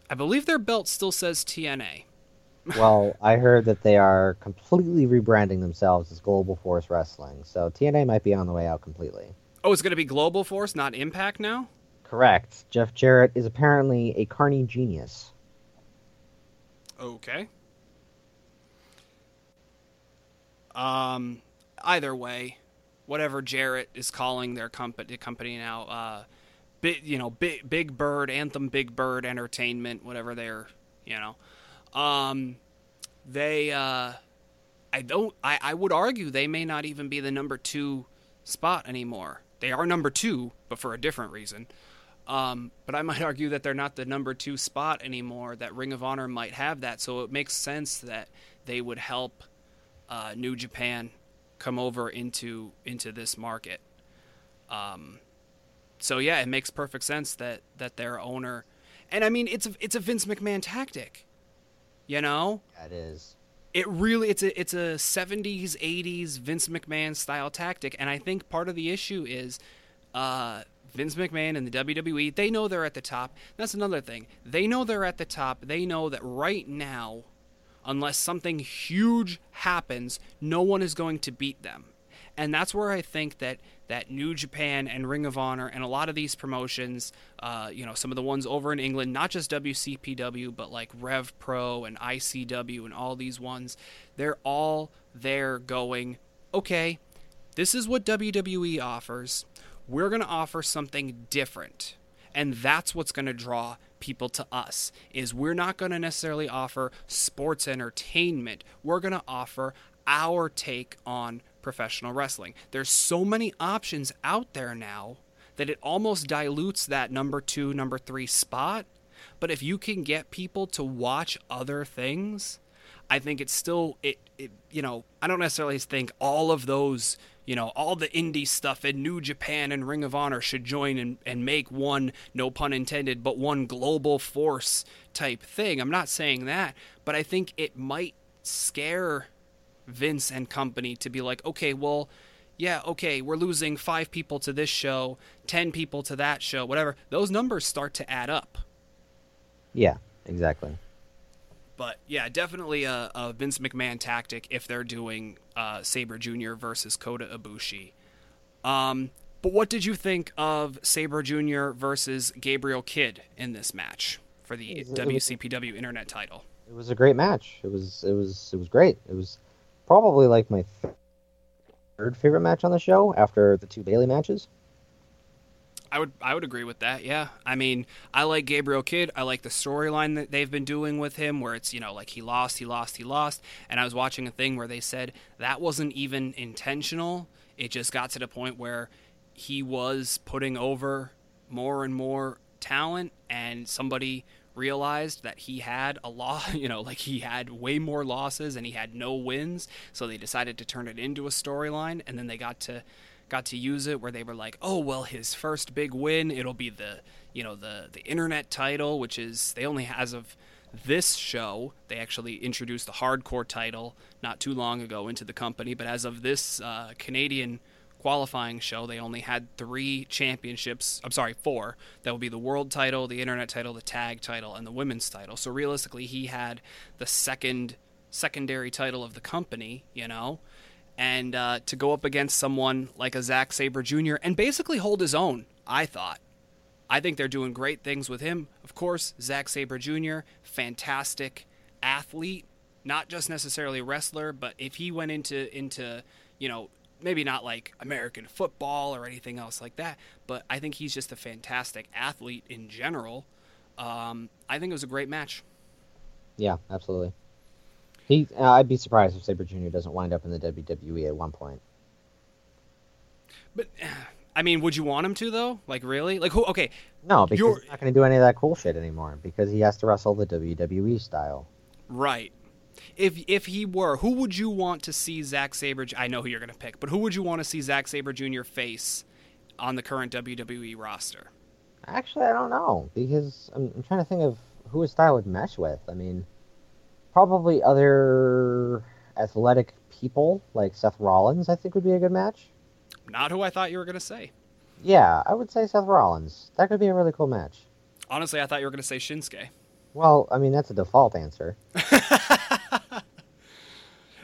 I believe their belt still says TNA. well, I heard that they are completely rebranding themselves as Global Force Wrestling, so TNA might be on the way out completely. Oh, it's going to be Global Force, not Impact now? Correct. Jeff Jarrett is apparently a carny genius. Okay. Um, either way, whatever Jarrett is calling their company company now, uh, big you know big Big Bird Anthem Big Bird Entertainment, whatever they're you know, um, they uh, I don't I I would argue they may not even be the number two spot anymore. They are number two, but for a different reason. Um, but I might argue that they're not the number two spot anymore. That Ring of Honor might have that, so it makes sense that they would help uh, New Japan come over into into this market. Um, so yeah, it makes perfect sense that that their owner, and I mean it's a, it's a Vince McMahon tactic, you know. That is. It really it's a it's a 70s 80s Vince McMahon style tactic, and I think part of the issue is. Uh, Vince McMahon and the WWE, they know they're at the top. That's another thing. They know they're at the top. They know that right now, unless something huge happens, no one is going to beat them. And that's where I think that that New Japan and Ring of Honor and a lot of these promotions, uh, you know, some of the ones over in England, not just WCPW, but like Rev Pro and ICW and all these ones, they're all there going, okay, this is what WWE offers we're going to offer something different. And that's what's going to draw people to us is we're not going to necessarily offer sports entertainment. We're going to offer our take on professional wrestling. There's so many options out there now that it almost dilutes that number 2, number 3 spot. But if you can get people to watch other things, I think it's still it, it you know, I don't necessarily think all of those you know, all the indie stuff and New Japan and Ring of Honor should join and, and make one, no pun intended, but one global force type thing. I'm not saying that, but I think it might scare Vince and company to be like, okay, well, yeah, okay, we're losing five people to this show, 10 people to that show, whatever. Those numbers start to add up. Yeah, exactly. But yeah, definitely a, a Vince McMahon tactic if they're doing uh, Sabre Jr. versus Kota Ibushi. Um, but what did you think of Sabre Jr. versus Gabriel Kidd in this match for the it was, WCPW was, Internet title? It was a great match. It was it was it was great. It was probably like my third favorite match on the show after the two Bailey matches. I would I would agree with that. Yeah, I mean, I like Gabriel Kidd. I like the storyline that they've been doing with him, where it's you know like he lost, he lost, he lost. And I was watching a thing where they said that wasn't even intentional. It just got to the point where he was putting over more and more talent, and somebody realized that he had a lot, you know, like he had way more losses and he had no wins. So they decided to turn it into a storyline, and then they got to got to use it where they were like, "Oh, well, his first big win, it'll be the, you know, the the internet title, which is they only as of this show, they actually introduced the hardcore title not too long ago into the company, but as of this uh, Canadian qualifying show, they only had three championships. I'm sorry, four. That would be the world title, the internet title, the tag title, and the women's title. So realistically, he had the second secondary title of the company, you know, and uh, to go up against someone like a Zack Sabre Jr. and basically hold his own. I thought. I think they're doing great things with him. Of course, Zack Sabre Jr., fantastic athlete, not just necessarily a wrestler, but if he went into into you know maybe not like American football or anything else like that, but I think he's just a fantastic athlete in general. Um, I think it was a great match. Yeah, absolutely. He, uh, I'd be surprised if Sabre Jr. doesn't wind up in the WWE at one point. But I mean, would you want him to though? Like really? Like who? Okay. No, because You're... he's not going to do any of that cool shit anymore because he has to wrestle the WWE style. Right. If if he were, who would you want to see Zack Sabre? I know who you're going to pick, but who would you want to see Zack Sabre Jr. face on the current WWE roster? Actually, I don't know because I'm, I'm trying to think of who his style would mesh with. I mean, probably other athletic people like Seth Rollins. I think would be a good match. Not who I thought you were going to say. Yeah, I would say Seth Rollins. That could be a really cool match. Honestly, I thought you were going to say Shinsuke. Well, I mean that's a default answer.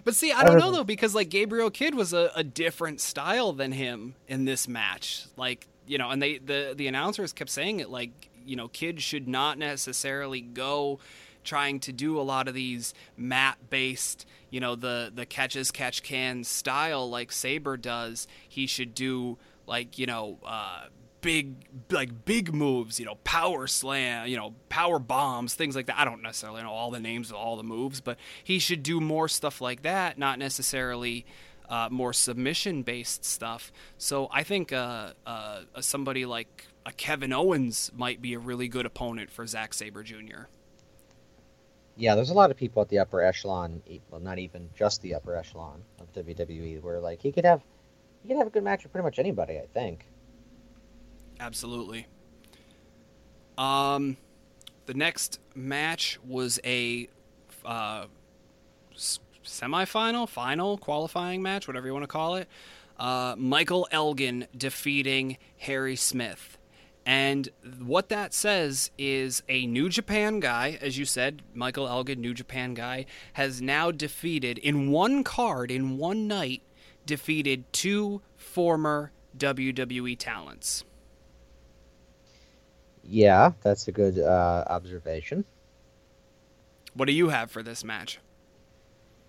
but see, I don't know though because like Gabriel Kidd was a, a different style than him in this match. Like you know, and they the the announcers kept saying it like you know, Kidd should not necessarily go trying to do a lot of these mat based you know the the catches catch can style like Sabre does. He should do like you know uh, big like big moves, you know, power slam, you know, power bombs, things like that. I don't necessarily know all the names of all the moves, but he should do more stuff like that, not necessarily uh, more submission based stuff. So I think uh, uh, somebody like a Kevin Owens might be a really good opponent for Zack Sabre Jr yeah, there's a lot of people at the upper echelon, well, not even just the upper echelon of WWE, where like he could have, he could have a good match with pretty much anybody. I think. Absolutely. Um, the next match was a uh, semifinal, final, qualifying match, whatever you want to call it. Uh, Michael Elgin defeating Harry Smith. And what that says is a New Japan guy, as you said, Michael Elgin, New Japan guy, has now defeated, in one card, in one night, defeated two former WWE talents. Yeah, that's a good uh, observation. What do you have for this match?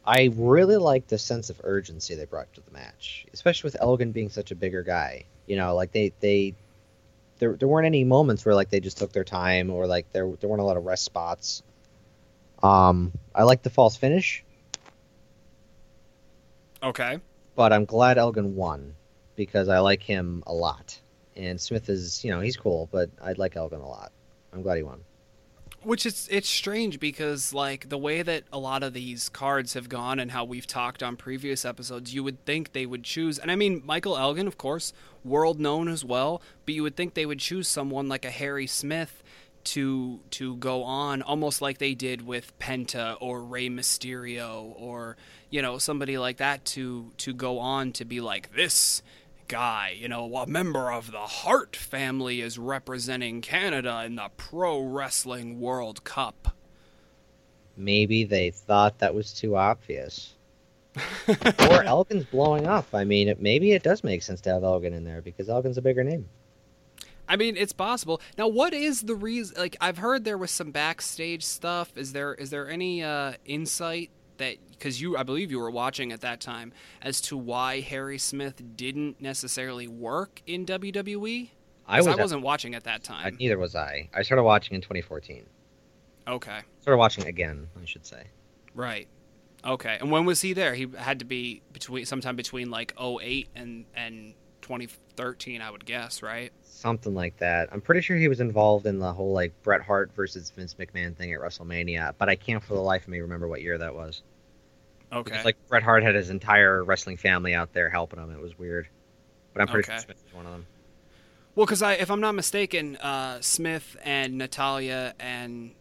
I really like the sense of urgency they brought to the match, especially with Elgin being such a bigger guy. You know, like they they there there weren't any moments where like they just took their time or like there there weren't a lot of rest spots. Um, I like the false finish. Okay. But I'm glad Elgin won because I like him a lot. And Smith is, you know, he's cool, but I'd like Elgin a lot. I'm glad he won which is it's strange because like the way that a lot of these cards have gone and how we've talked on previous episodes you would think they would choose and i mean michael elgin of course world known as well but you would think they would choose someone like a harry smith to to go on almost like they did with penta or Rey mysterio or you know somebody like that to to go on to be like this guy, you know, a member of the Hart family is representing Canada in the Pro Wrestling World Cup. Maybe they thought that was too obvious. or Elgin's blowing up. I mean, it, maybe it does make sense to have Elgin in there because Elgin's a bigger name. I mean, it's possible. Now, what is the reason? Like, I've heard there was some backstage stuff. Is there is there any uh, insight that because you I believe you were watching at that time as to why Harry Smith didn't necessarily work in WWE. I was I wasn't at, watching at that time. neither was I. I started watching in 2014. Okay. Started watching again, I should say. Right. Okay. And when was he there? He had to be between sometime between like 08 and and 2013, I would guess, right? Something like that. I'm pretty sure he was involved in the whole like Bret Hart versus Vince McMahon thing at WrestleMania, but I can't for the life of me remember what year that was. Okay. It's like Bret Hart had his entire wrestling family out there helping him. It was weird. but I'm pretty Okay. sure Smith is one of them. Well, because I, if I'm not mistaken, uh, Smith and Natalya and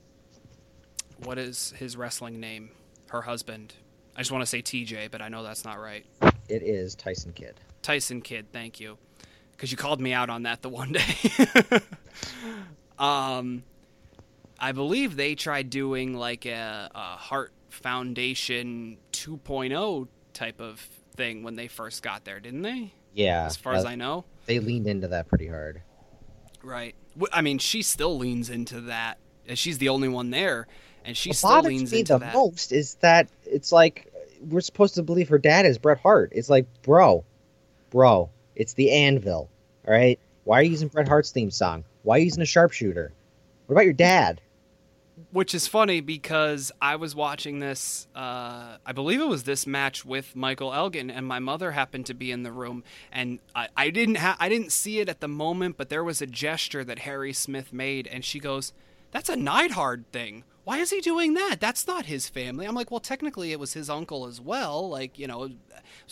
what is his wrestling name? Her husband. I just want to say TJ, but I know that's not right. It is Tyson Kidd. Tyson Kidd, thank you, because you called me out on that the one day. um, I believe they tried doing like a, a Hart Foundation 2.0 type of thing when they first got there, didn't they? Yeah, As far as uh, I know. they leaned into that pretty hard. Right. I mean, she still leans into that. and She's the only one there, and she What still leans into the that. most is that it's like we're supposed to believe her dad is Bret Hart. It's like, bro, bro, it's the Anvil. All right, why are you using Bret Hart's theme song? Why are you using a sharpshooter? What about your dad? Which is funny because I was watching this. Uh, I believe it was this match with Michael Elgin, and my mother happened to be in the room, and I, I didn't ha- I didn't see it at the moment, but there was a gesture that Harry Smith made, and she goes, "That's a Neidhart thing." Why is he doing that? That's not his family. I'm like, well, technically, it was his uncle as well. Like, you know,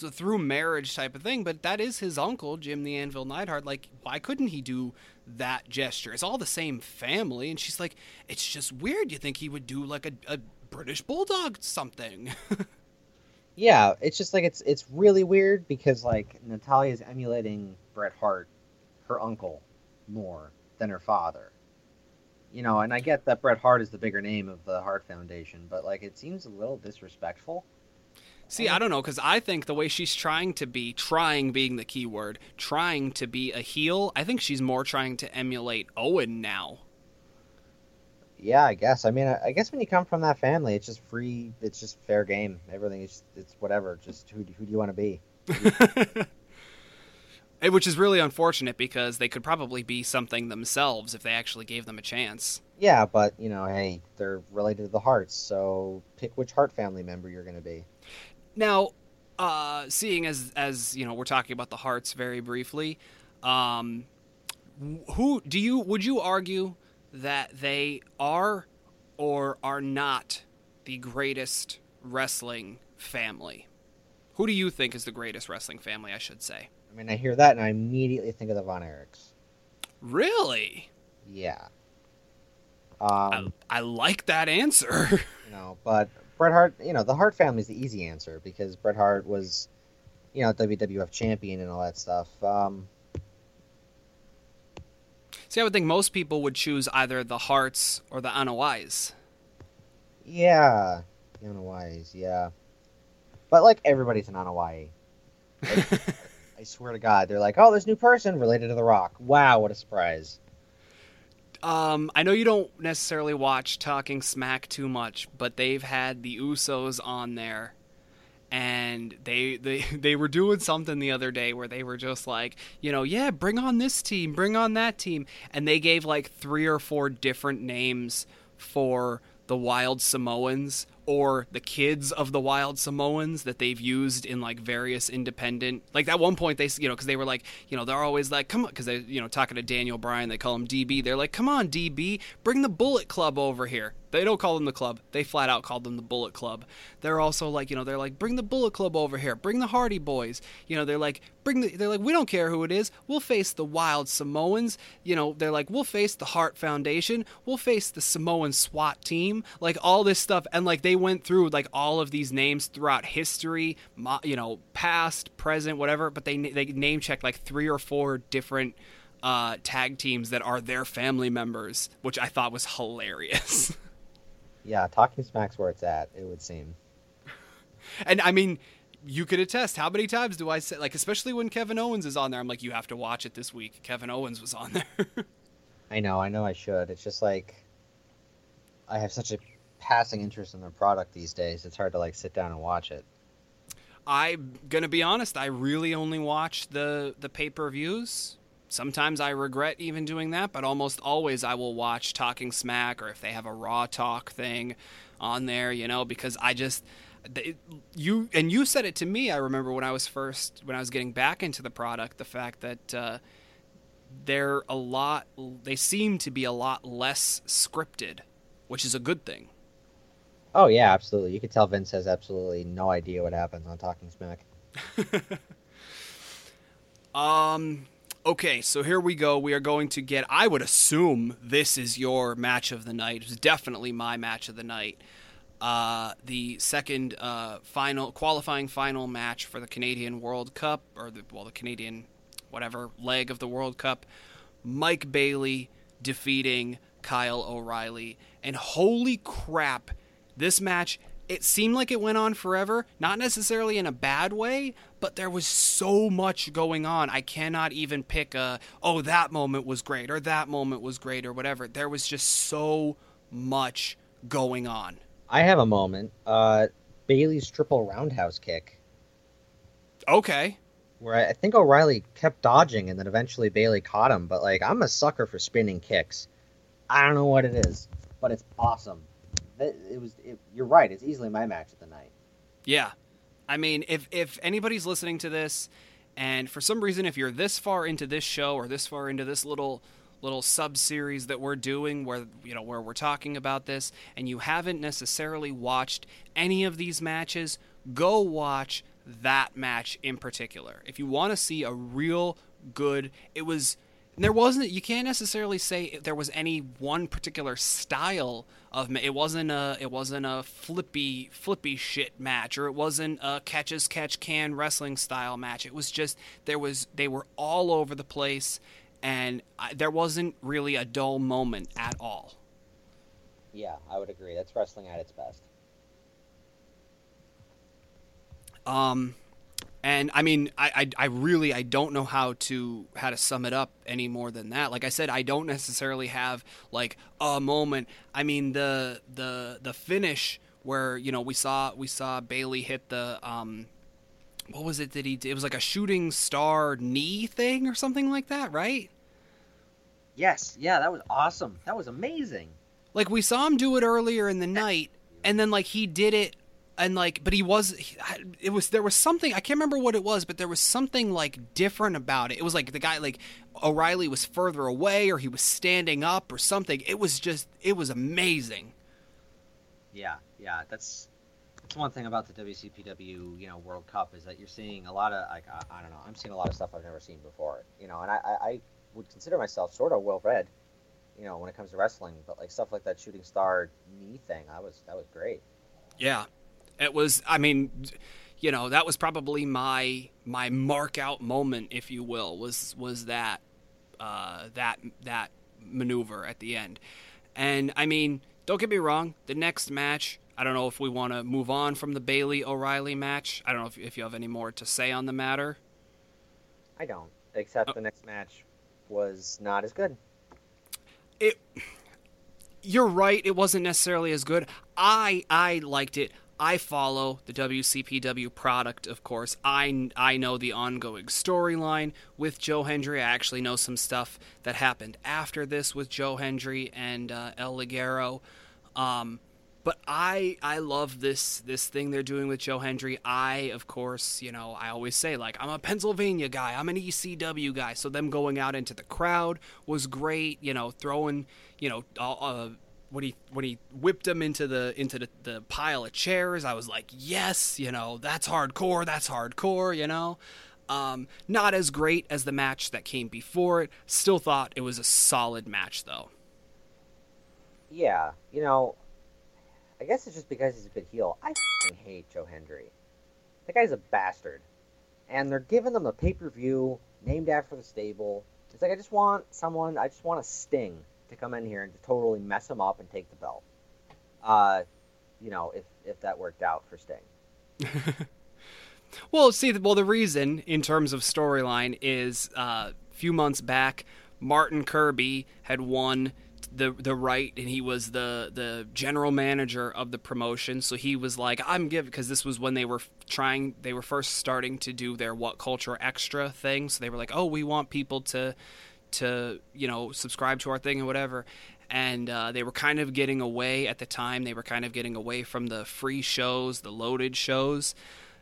a through marriage type of thing, but that is his uncle, Jim the Anvil Neidhart. Like, why couldn't he do that gesture? It's all the same family. And she's like, it's just weird. You think he would do like a, a British Bulldog something. Yeah, it's just like it's it's really weird because like Natalya's emulating Bret Hart, her uncle, more than her father. You know, and I get that Bret Hart is the bigger name of the Hart Foundation, but like it seems a little disrespectful. See, I don't know, because I think the way she's trying to be, trying being the key word, trying to be a heel, I think she's more trying to emulate Owen now. Yeah, I guess. I mean, I, guess when you come from that family, it's just free. It's just fair game. Everything is it's whatever. Just who who do you want to be? Which is really unfortunate because they could probably be something themselves if they actually gave them a chance. Yeah, but you know, hey, they're related to the Harts, so pick which Hart family member you're going to be. Now, uh, seeing as as you know, we're talking about the Harts very briefly. Um, who do you would you argue that they are or are not the greatest wrestling family? Who do you think is the greatest wrestling family? I should say. I mean, I hear that and I immediately think of the Von Erichs. Really, Yeah. I, Um, I like that answer. you know, but Bret Hart, you know, the Hart family is the easy answer because Bret Hart was, you know, WWF champion and all that stuff. Um, See, I would think most people would choose either the Harts or the Anoa'is. yeah, the Anoa'is, yeah. But like everybody's an Anoa'i. Like, I swear to God, they're like, oh, this new person related to The Rock. Wow, what a surprise. Um, I know you don't necessarily watch Talking Smack too much, but they've had the Usos on there, and they they they were doing something the other day where they were just like, you know, yeah, bring on this team, bring on that team, and they gave like three or four different names for the Wild Samoans or the kids of the Wild Samoans that they've used in like various independent. Like at one point they, you know, because they were like, you know, they're always like, come on, because they, you know, talking to Daniel Bryan, they call him DB. They're like, come on, DB, bring the Bullet Club over here. They don't call them the club. They flat out called them the Bullet Club. They're also like, you know, they're like, bring the Bullet Club over here. Bring the Hardy Boys. You know, they're like, bring the. They're like, we don't care who it is. We'll face the Wild Samoans. You know, they're like, we'll face the Hart Foundation. We'll face the Samoan SWAT team. Like all this stuff, and like they went through like all of these names throughout history. You know, past, present, whatever. But they they name checked like three or four different uh, tag teams that are their family members, which I thought was hilarious. Yeah, Talking Smack's where it's at, it would seem. And I mean, you could attest. How many times do I say, like, especially when Kevin Owens is on there? I'm like, you have to watch it this week. Kevin Owens was on there. I know, I know I should. It's just like I have such a passing interest in their product these days. It's hard to like sit down and watch it. I'm gonna be honest. I really only watch the the pay per views. Sometimes I regret even doing that, but almost always I will watch Talking Smack or if they have a Raw Talk thing on there, you know, because I just you and you said it to me. I remember when I was first when I was getting back into the product, the fact that uh, they're a lot. They seem to be a lot less scripted, which is a good thing. Oh yeah, absolutely. You could tell Vince has absolutely no idea what happens on Talking Smack. Um. Okay, so here we go. We are going to get. I would assume this is your match of the night. It's definitely my match of the night. Uh, the second uh, final qualifying final match for the Canadian World Cup, or the well, the Canadian whatever leg of the World Cup. Mike Bailey defeating Kyle O'Reilly, and holy crap, this match it seemed like it went on forever, not necessarily in a bad way, but there was so much going on. I cannot even pick a, oh, that moment was great or that moment was great or whatever. There was just so much going on. I have a moment. Uh, Bailey's triple roundhouse kick. Okay. Where I, I think O'Reilly kept dodging and then eventually Bailey caught him. But, like, I'm a sucker for spinning kicks. I don't know what it is, but it's awesome it was. It, you're right. It's easily my match of the night. Yeah, I mean, if if anybody's listening to this, and for some reason, if you're this far into this show or this far into this little little sub series that we're doing where you know where we're talking about this and you haven't necessarily watched any of these matches go watch that match in particular if you want to see a real good it was there wasn't you can't necessarily say there was any one particular style of it wasn't a it wasn't a flippy flippy shit match or it wasn't a catch as catch can wrestling style match. It was just there was they were all over the place and I, there wasn't really a dull moment at all. Yeah i would agree. That's wrestling at its best. Um and I mean, I, I, I, really I don't know how to how to sum it up any more than that. Like I said, I don't necessarily have like a moment. I mean the the the finish where you know we saw we saw Bailey hit the um what was it that he did? It was like a shooting star knee thing or something like that, right? Yes, yeah, that was awesome. That was amazing. Like we saw him do it earlier in the night, and then like he did it and like but he was it was there was something i can't remember what it was but there was something like different about it. It was like the guy like o'reilly was further away or he was standing up or something. It was just it was amazing. Yeah yeah that's that's one thing about the WCPW, you know, World Cup is that you're seeing a lot of like I, I don't know, I'm seeing a lot of stuff I've never seen before, you know, and I, I would consider myself sort of well read, you know, when it comes to wrestling, but like stuff like that shooting star knee thing, I was that was great. Yeah, it was, I mean, you know, that was probably my my mark out moment, if you will, was was that uh, that that maneuver at the end. And I mean, don't get me wrong, the next match. I don't know if we want to move on from the Bailey O'Reilly match. I don't know if, if you have any more to say on the matter. I don't, except oh. the next match was not as good. It you're right it wasn't necessarily as good i i liked it I follow the WCPW product, of course. I, I know the ongoing storyline with Joe Hendry. I actually know some stuff that happened after this with Joe Hendry and uh, El Ligero. Um, but I I love this this thing they're doing with Joe Hendry. I of course you know I always say like I'm a Pennsylvania guy. I'm an ECW guy. So them going out into the crowd was great. You know throwing you know uh, when he when he whipped him into the into the, the pile of chairs, I was like, yes, you know, that's hardcore, that's hardcore, you know. Um, not as great as the match that came before it. Still thought it was a solid match, though. Yeah, you know, I guess it's just because he's a good heel. I hate Joe Hendry. That guy's a bastard. And they're giving them a pay per view named after the stable. It's like I just want someone. I just want a sting come in here and to totally mess him up and take the belt. Uh, you know, if if that worked out for Sting. well, see, well, the reason in terms of storyline is uh, a few months back, Martin Kirby had won the the right and he was the the general manager of the promotion so he was like I'm giving because this was when they were trying they were first starting to do their what culture extra thing so they were like oh we want people to to you know subscribe to our thing and whatever. And uh, they were kind of getting away at the time. They were kind of getting away from the free shows the loaded shows.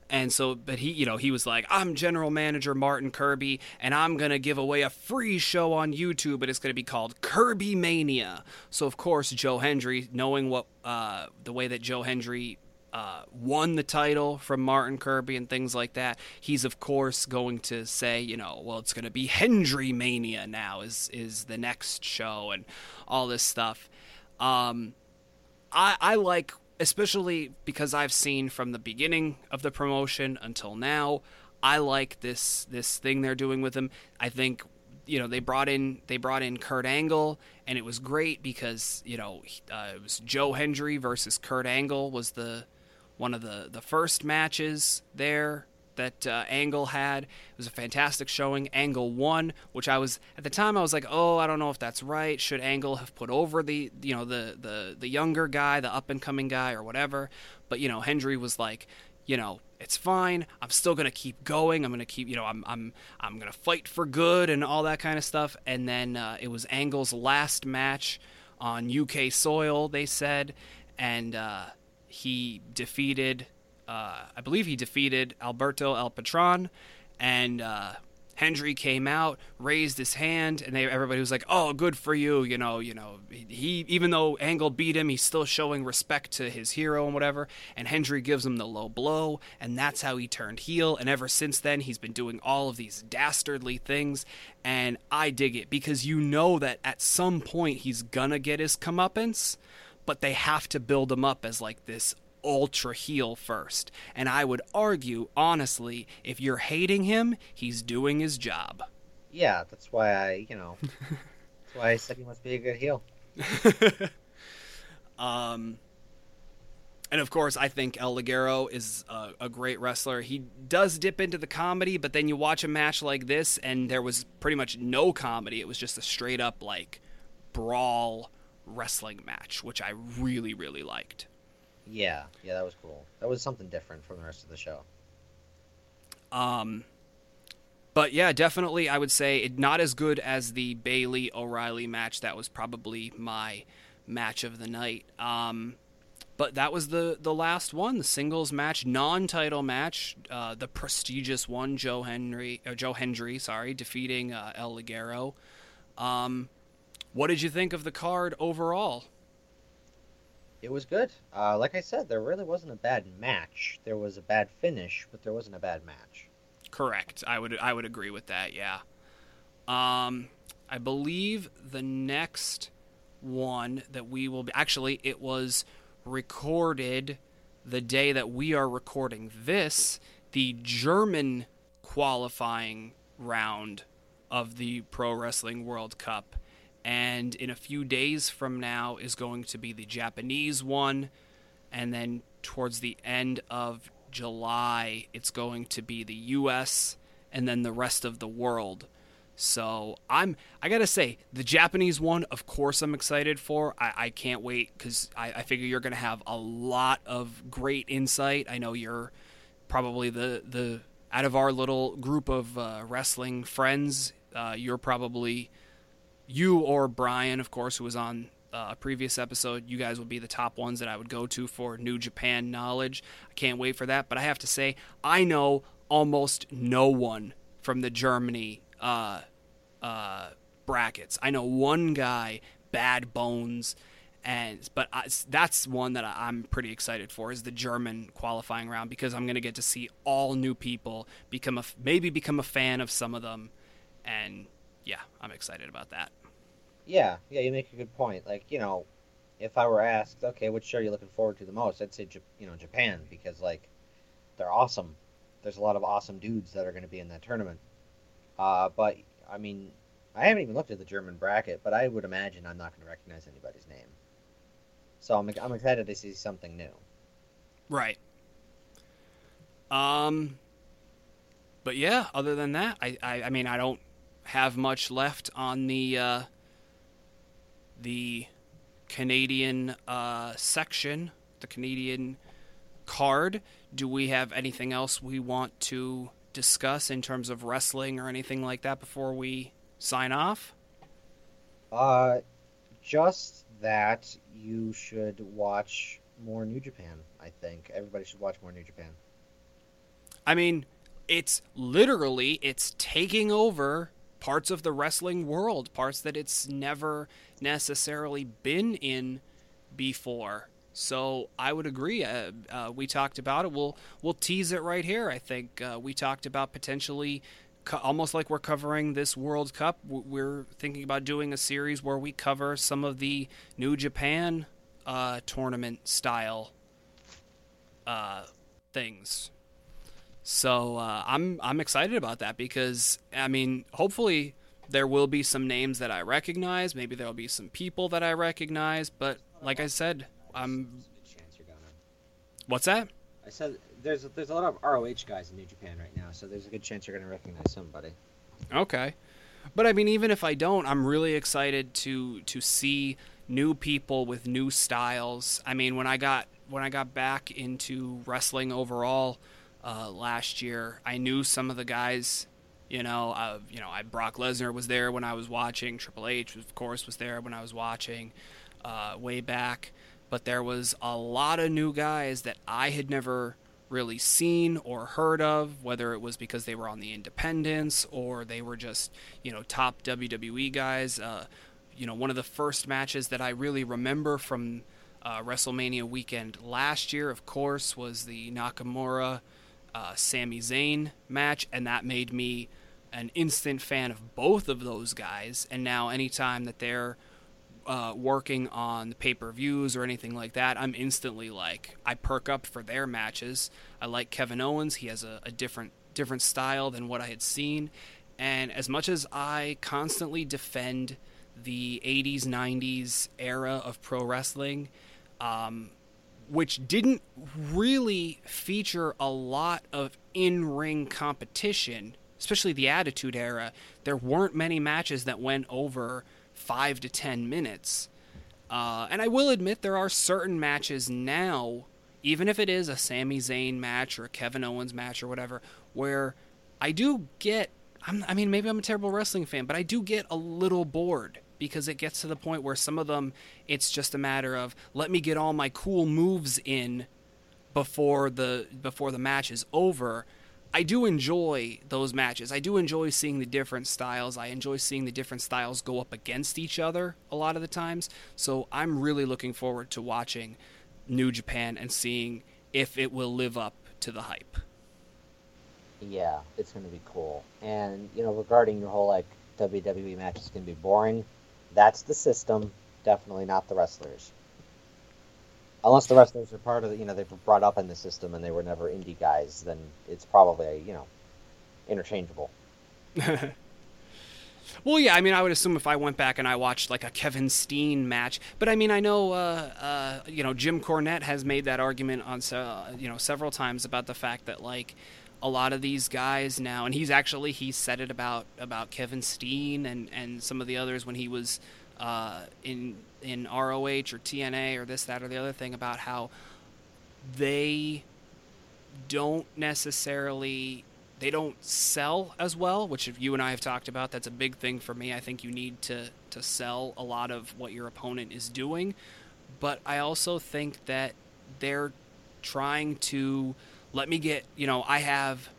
And so but he you know he was like i'm general manager martin kirby and i'm to give away a free show on youtube but it's to be called kirby mania. So of course joe hendry knowing what uh, the way that joe hendry uh, won the title from Martin Kirby and things like that. He's of course going to say, you know, well, it's going to be Hendry Mania now is is the next show and all this stuff. Um, I I like especially because I've seen from the beginning of the promotion until now. I like this this thing they're doing with him. I think you know they brought in they brought in Kurt Angle and it was great because you know uh, it was Joe Hendry versus Kurt Angle was the one of the, the first matches there that uh, Angle had. It was a fantastic showing. Angle won, which I was at the time I was like, oh, I don't know if that's right. Should Angle have put over the you know the the the younger guy, the up and coming guy, or whatever? But you know, Hendry was like, you know, it's fine. I'm still gonna keep going. I'm gonna keep, you know, I'm I'm I'm gonna fight for good and all that kind of stuff. And then uh, it was Angle's last match on UK soil, they said, and. Uh, he defeated, uh, I believe he defeated Alberto El Patron, and uh, Hendry came out, raised his hand, and they, everybody was like, "Oh, good for you!" You know, you know. He even though Angle beat him, he's still showing respect to his hero and whatever. And Hendry gives him the low blow, and that's how he turned heel. And ever since then, he's been doing all of these dastardly things, and I dig it because you know that at some point he's gonna get his comeuppance but they have to build him up as like this ultra heel first. And I would argue, honestly, if you're hating him, he's doing his job. Yeah, that's why I, you know, that's why I said he must be a good heel. um, and of course, I think El Ligero is a, a, great wrestler. He does dip into the comedy, but then you watch a match like this, and there was pretty much no comedy. It was just a straight up like brawl wrestling match, which I really, really liked. Yeah, yeah, that was cool. That was something different from the rest of the show. Um, but yeah, definitely, I would say it not as good as the Bailey O'Reilly match. That was probably my match of the night. Um, but that was the the last one, the singles match, non-title match, uh, the prestigious one, Joe Henry, uh, Joe Hendry, sorry, defeating uh, El Ligero. Um, what did you think of the card overall? It was good. Uh, like I said, there really wasn't a bad match. There was a bad finish, but there wasn't a bad match. Correct. I would I would agree with that. Yeah. Um, I believe the next one that we will be actually it was recorded the day that we are recording this. The German qualifying round of the Pro Wrestling World Cup and in a few days from now is going to be the Japanese one, and then towards the end of July, it's going to be the U.S. and then the rest of the world. So I'm I gotta say the Japanese one, of course, I'm excited for. I, I can't wait because I, I figure you're gonna have a lot of great insight. I know you're probably the the out of our little group of uh, wrestling friends, uh, you're probably you or Brian, of course, who was on uh, a previous episode, you guys would be the top ones that I would go to for New Japan knowledge. I can't wait for that. But I have to say, I know almost no one from the Germany uh, uh, brackets. I know one guy, Bad Bones, and but I, that's one that I'm pretty excited for is the German qualifying round because I'm going to get to see all new people become a maybe become a fan of some of them, and yeah, I'm excited about that. Yeah, yeah, you make a good point. Like, you know, if I were asked, okay, which show are you looking forward to the most? I'd say, you know, Japan because like they're awesome. There's a lot of awesome dudes that are going to be in that tournament. Uh, but I mean, I haven't even looked at the German bracket, but I would imagine I'm not going to recognize anybody's name. So I'm I'm excited to see something new. Right. Um. But yeah, other than that, I I, I mean I don't have much left on the uh, the Canadian uh, section, the Canadian card. Do we have anything else we want to discuss in terms of wrestling or anything like that before we sign off? Uh, just that you should watch more New Japan. I think everybody should watch more New Japan. I mean, it's literally it's taking over parts of the wrestling world, parts that it's never necessarily been in before. So I would agree. Uh, uh, we talked about it. We'll we'll tease it right here. I think uh, we talked about potentially, almost like we're covering this World Cup. We're thinking about doing a series where we cover some of the New Japan uh, tournament style uh, things. So uh, I'm I'm excited about that because I mean, hopefully there will be some names that I recognize. Maybe there'll be some people that I recognize. But like I said, I'm. What's that? I said there's there's a lot of ROH guys in New Japan right now, so there's a good chance you're going to recognize somebody. Okay, but I mean, even if I don't, I'm really excited to to see new people with new styles. I mean, when I got when I got back into wrestling overall uh, last year, I knew some of the guys. You know, uh, you know, I Brock Lesnar was there when I was watching. Triple H, of course, was there when I was watching uh, way back but there was a lot of new guys that I had never really seen or heard of, whether it was because they were on the independents or they were just, you know, top WWE guys. Uh, you know, one of the first matches that I really remember from uh, WrestleMania weekend last year, of course, was the Nakamura uh, Sami Zayn match, and that made me an instant fan of both of those guys. And now, anytime that they're uh, working on pay per views or anything like that, I'm instantly like I perk up for their matches. I like Kevin Owens; he has a, a different different style than what I had seen. And as much as I constantly defend the 80s 90s era of pro wrestling, um, which didn't really feature a lot of in ring competition, especially the Attitude Era, there weren't many matches that went over five to ten minutes. Uh, and I will admit there are certain matches now, even if it is a Sami Zayn match or a Kevin Owens match or whatever, where I do get. I'm, I mean, maybe I'm a terrible wrestling fan, but I do get a little bored because it gets to the point where some of them, it's just a matter of let me get all my cool moves in before the before the match is over I do enjoy those matches. I do enjoy seeing the different styles. I enjoy seeing the different styles go up against each other a lot of the times. So I'm really looking forward to watching New Japan and seeing if it will live up to the hype. Yeah, it's going to be cool. And, you know, regarding your whole, like, WWE match is going to be boring, that's the system, definitely not the wrestlers unless the wrestlers are part of the, you know, they were brought up in the system and they were never indie guys, then it's probably, you know, interchangeable. well, yeah, I mean, I would assume if I went back and I watched like a Kevin Steen match, but I mean, I know, uh, uh, you know, Jim Cornette has made that argument on, uh, you know, several times about the fact that like a lot of these guys now, and he's actually he said it about about Kevin Steen and and some of the others when he was uh, in in ROH or TNA or this, that, or the other thing about how they don't necessarily they don't sell as well, which you and I have talked about. That's a big thing for me. I think you need to to sell a lot of what your opponent is doing, but I also think that they're trying to let me get, you know, I have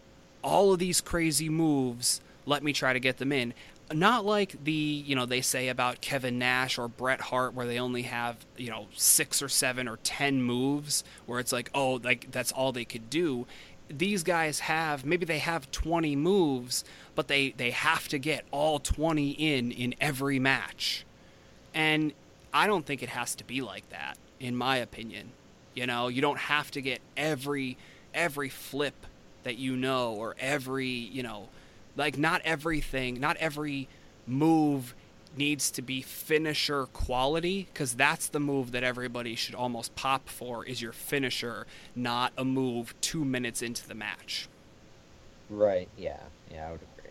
all of these crazy moves, let me try to get them in not like the you know they say about Kevin Nash or Bret Hart where they only have you know six or seven or ten moves where it's like oh like that's all they could do. These guys have maybe they have 20 moves, but they they have to get all 20 in in every match, and I don't think it has to be like that in my opinion. You know you don't have to get every every flip that you know or every you know like not everything, not every move needs to be finisher quality because that's the move that everybody should almost pop for is your finisher, not a move two minutes into the match. Right. Yeah. Yeah, I would agree.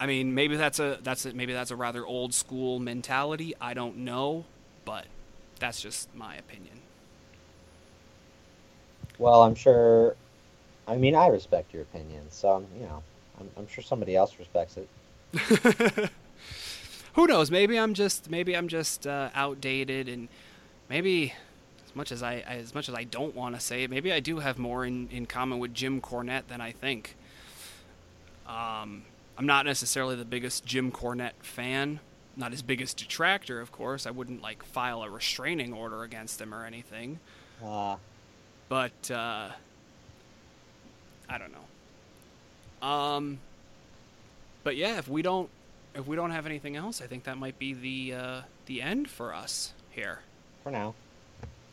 I mean, maybe that's a that's a, maybe that's a rather old school mentality. I don't know, but that's just my opinion. Well, I'm sure I mean, I respect your opinion, so you know, I'm, I'm sure somebody else respects it. Who knows? Maybe I'm just maybe I'm just uh, outdated, and maybe as much as I as much as I don't want to say it, maybe I do have more in, in common with Jim Cornette than I think. Um, I'm not necessarily the biggest Jim Cornette fan, not his biggest detractor, of course. I wouldn't like file a restraining order against him or anything. Uh, But uh, I don't know. Um, but yeah, if we don't if we don't have anything else, I think that might be the uh, the end for us here for now.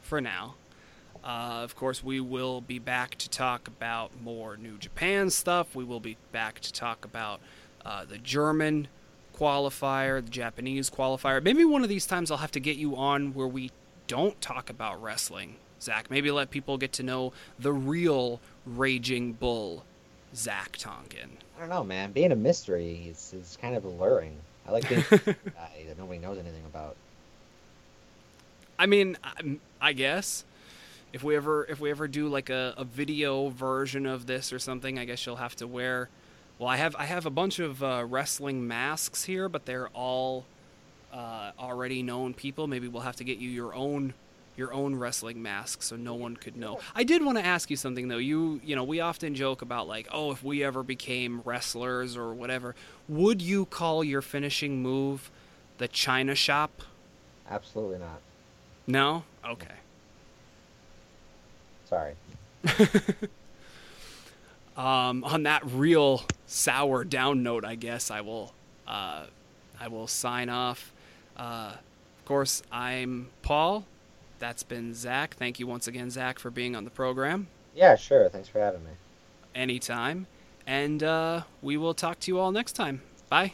for now. Uh, of course, we will be back to talk about more New Japan stuff. We will be back to talk about uh, the German qualifier, the Japanese qualifier. Maybe one of these times I'll have to get you on where we don't talk about wrestling, Zach. Maybe let people get to know the real Raging Bull, Zach Tonkin. I don't know, man. Being a mystery is, is kind of alluring. I like being guy that nobody knows anything about. I mean, I, I guess if we ever if we ever do like a, a video version of this or something, I guess you'll have to wear. Well, I have I have a bunch of uh, wrestling masks here, but they're all uh, already known people. Maybe we'll have to get you your own your own wrestling mask so no one could know. I did want to ask you something though. You you know we often joke about like oh if we ever became wrestlers or whatever, would you call your finishing move the China Shop? Absolutely not. No. Okay. Sorry. um, on that real sour down note, I guess I will uh, I will sign off. Uh, of course, I'm Paul. That's been Zach. Thank you once again, Zach, for being on the program. Yeah, sure. Thanks for having me. Anytime. And uh, we will talk to you all next time. Bye.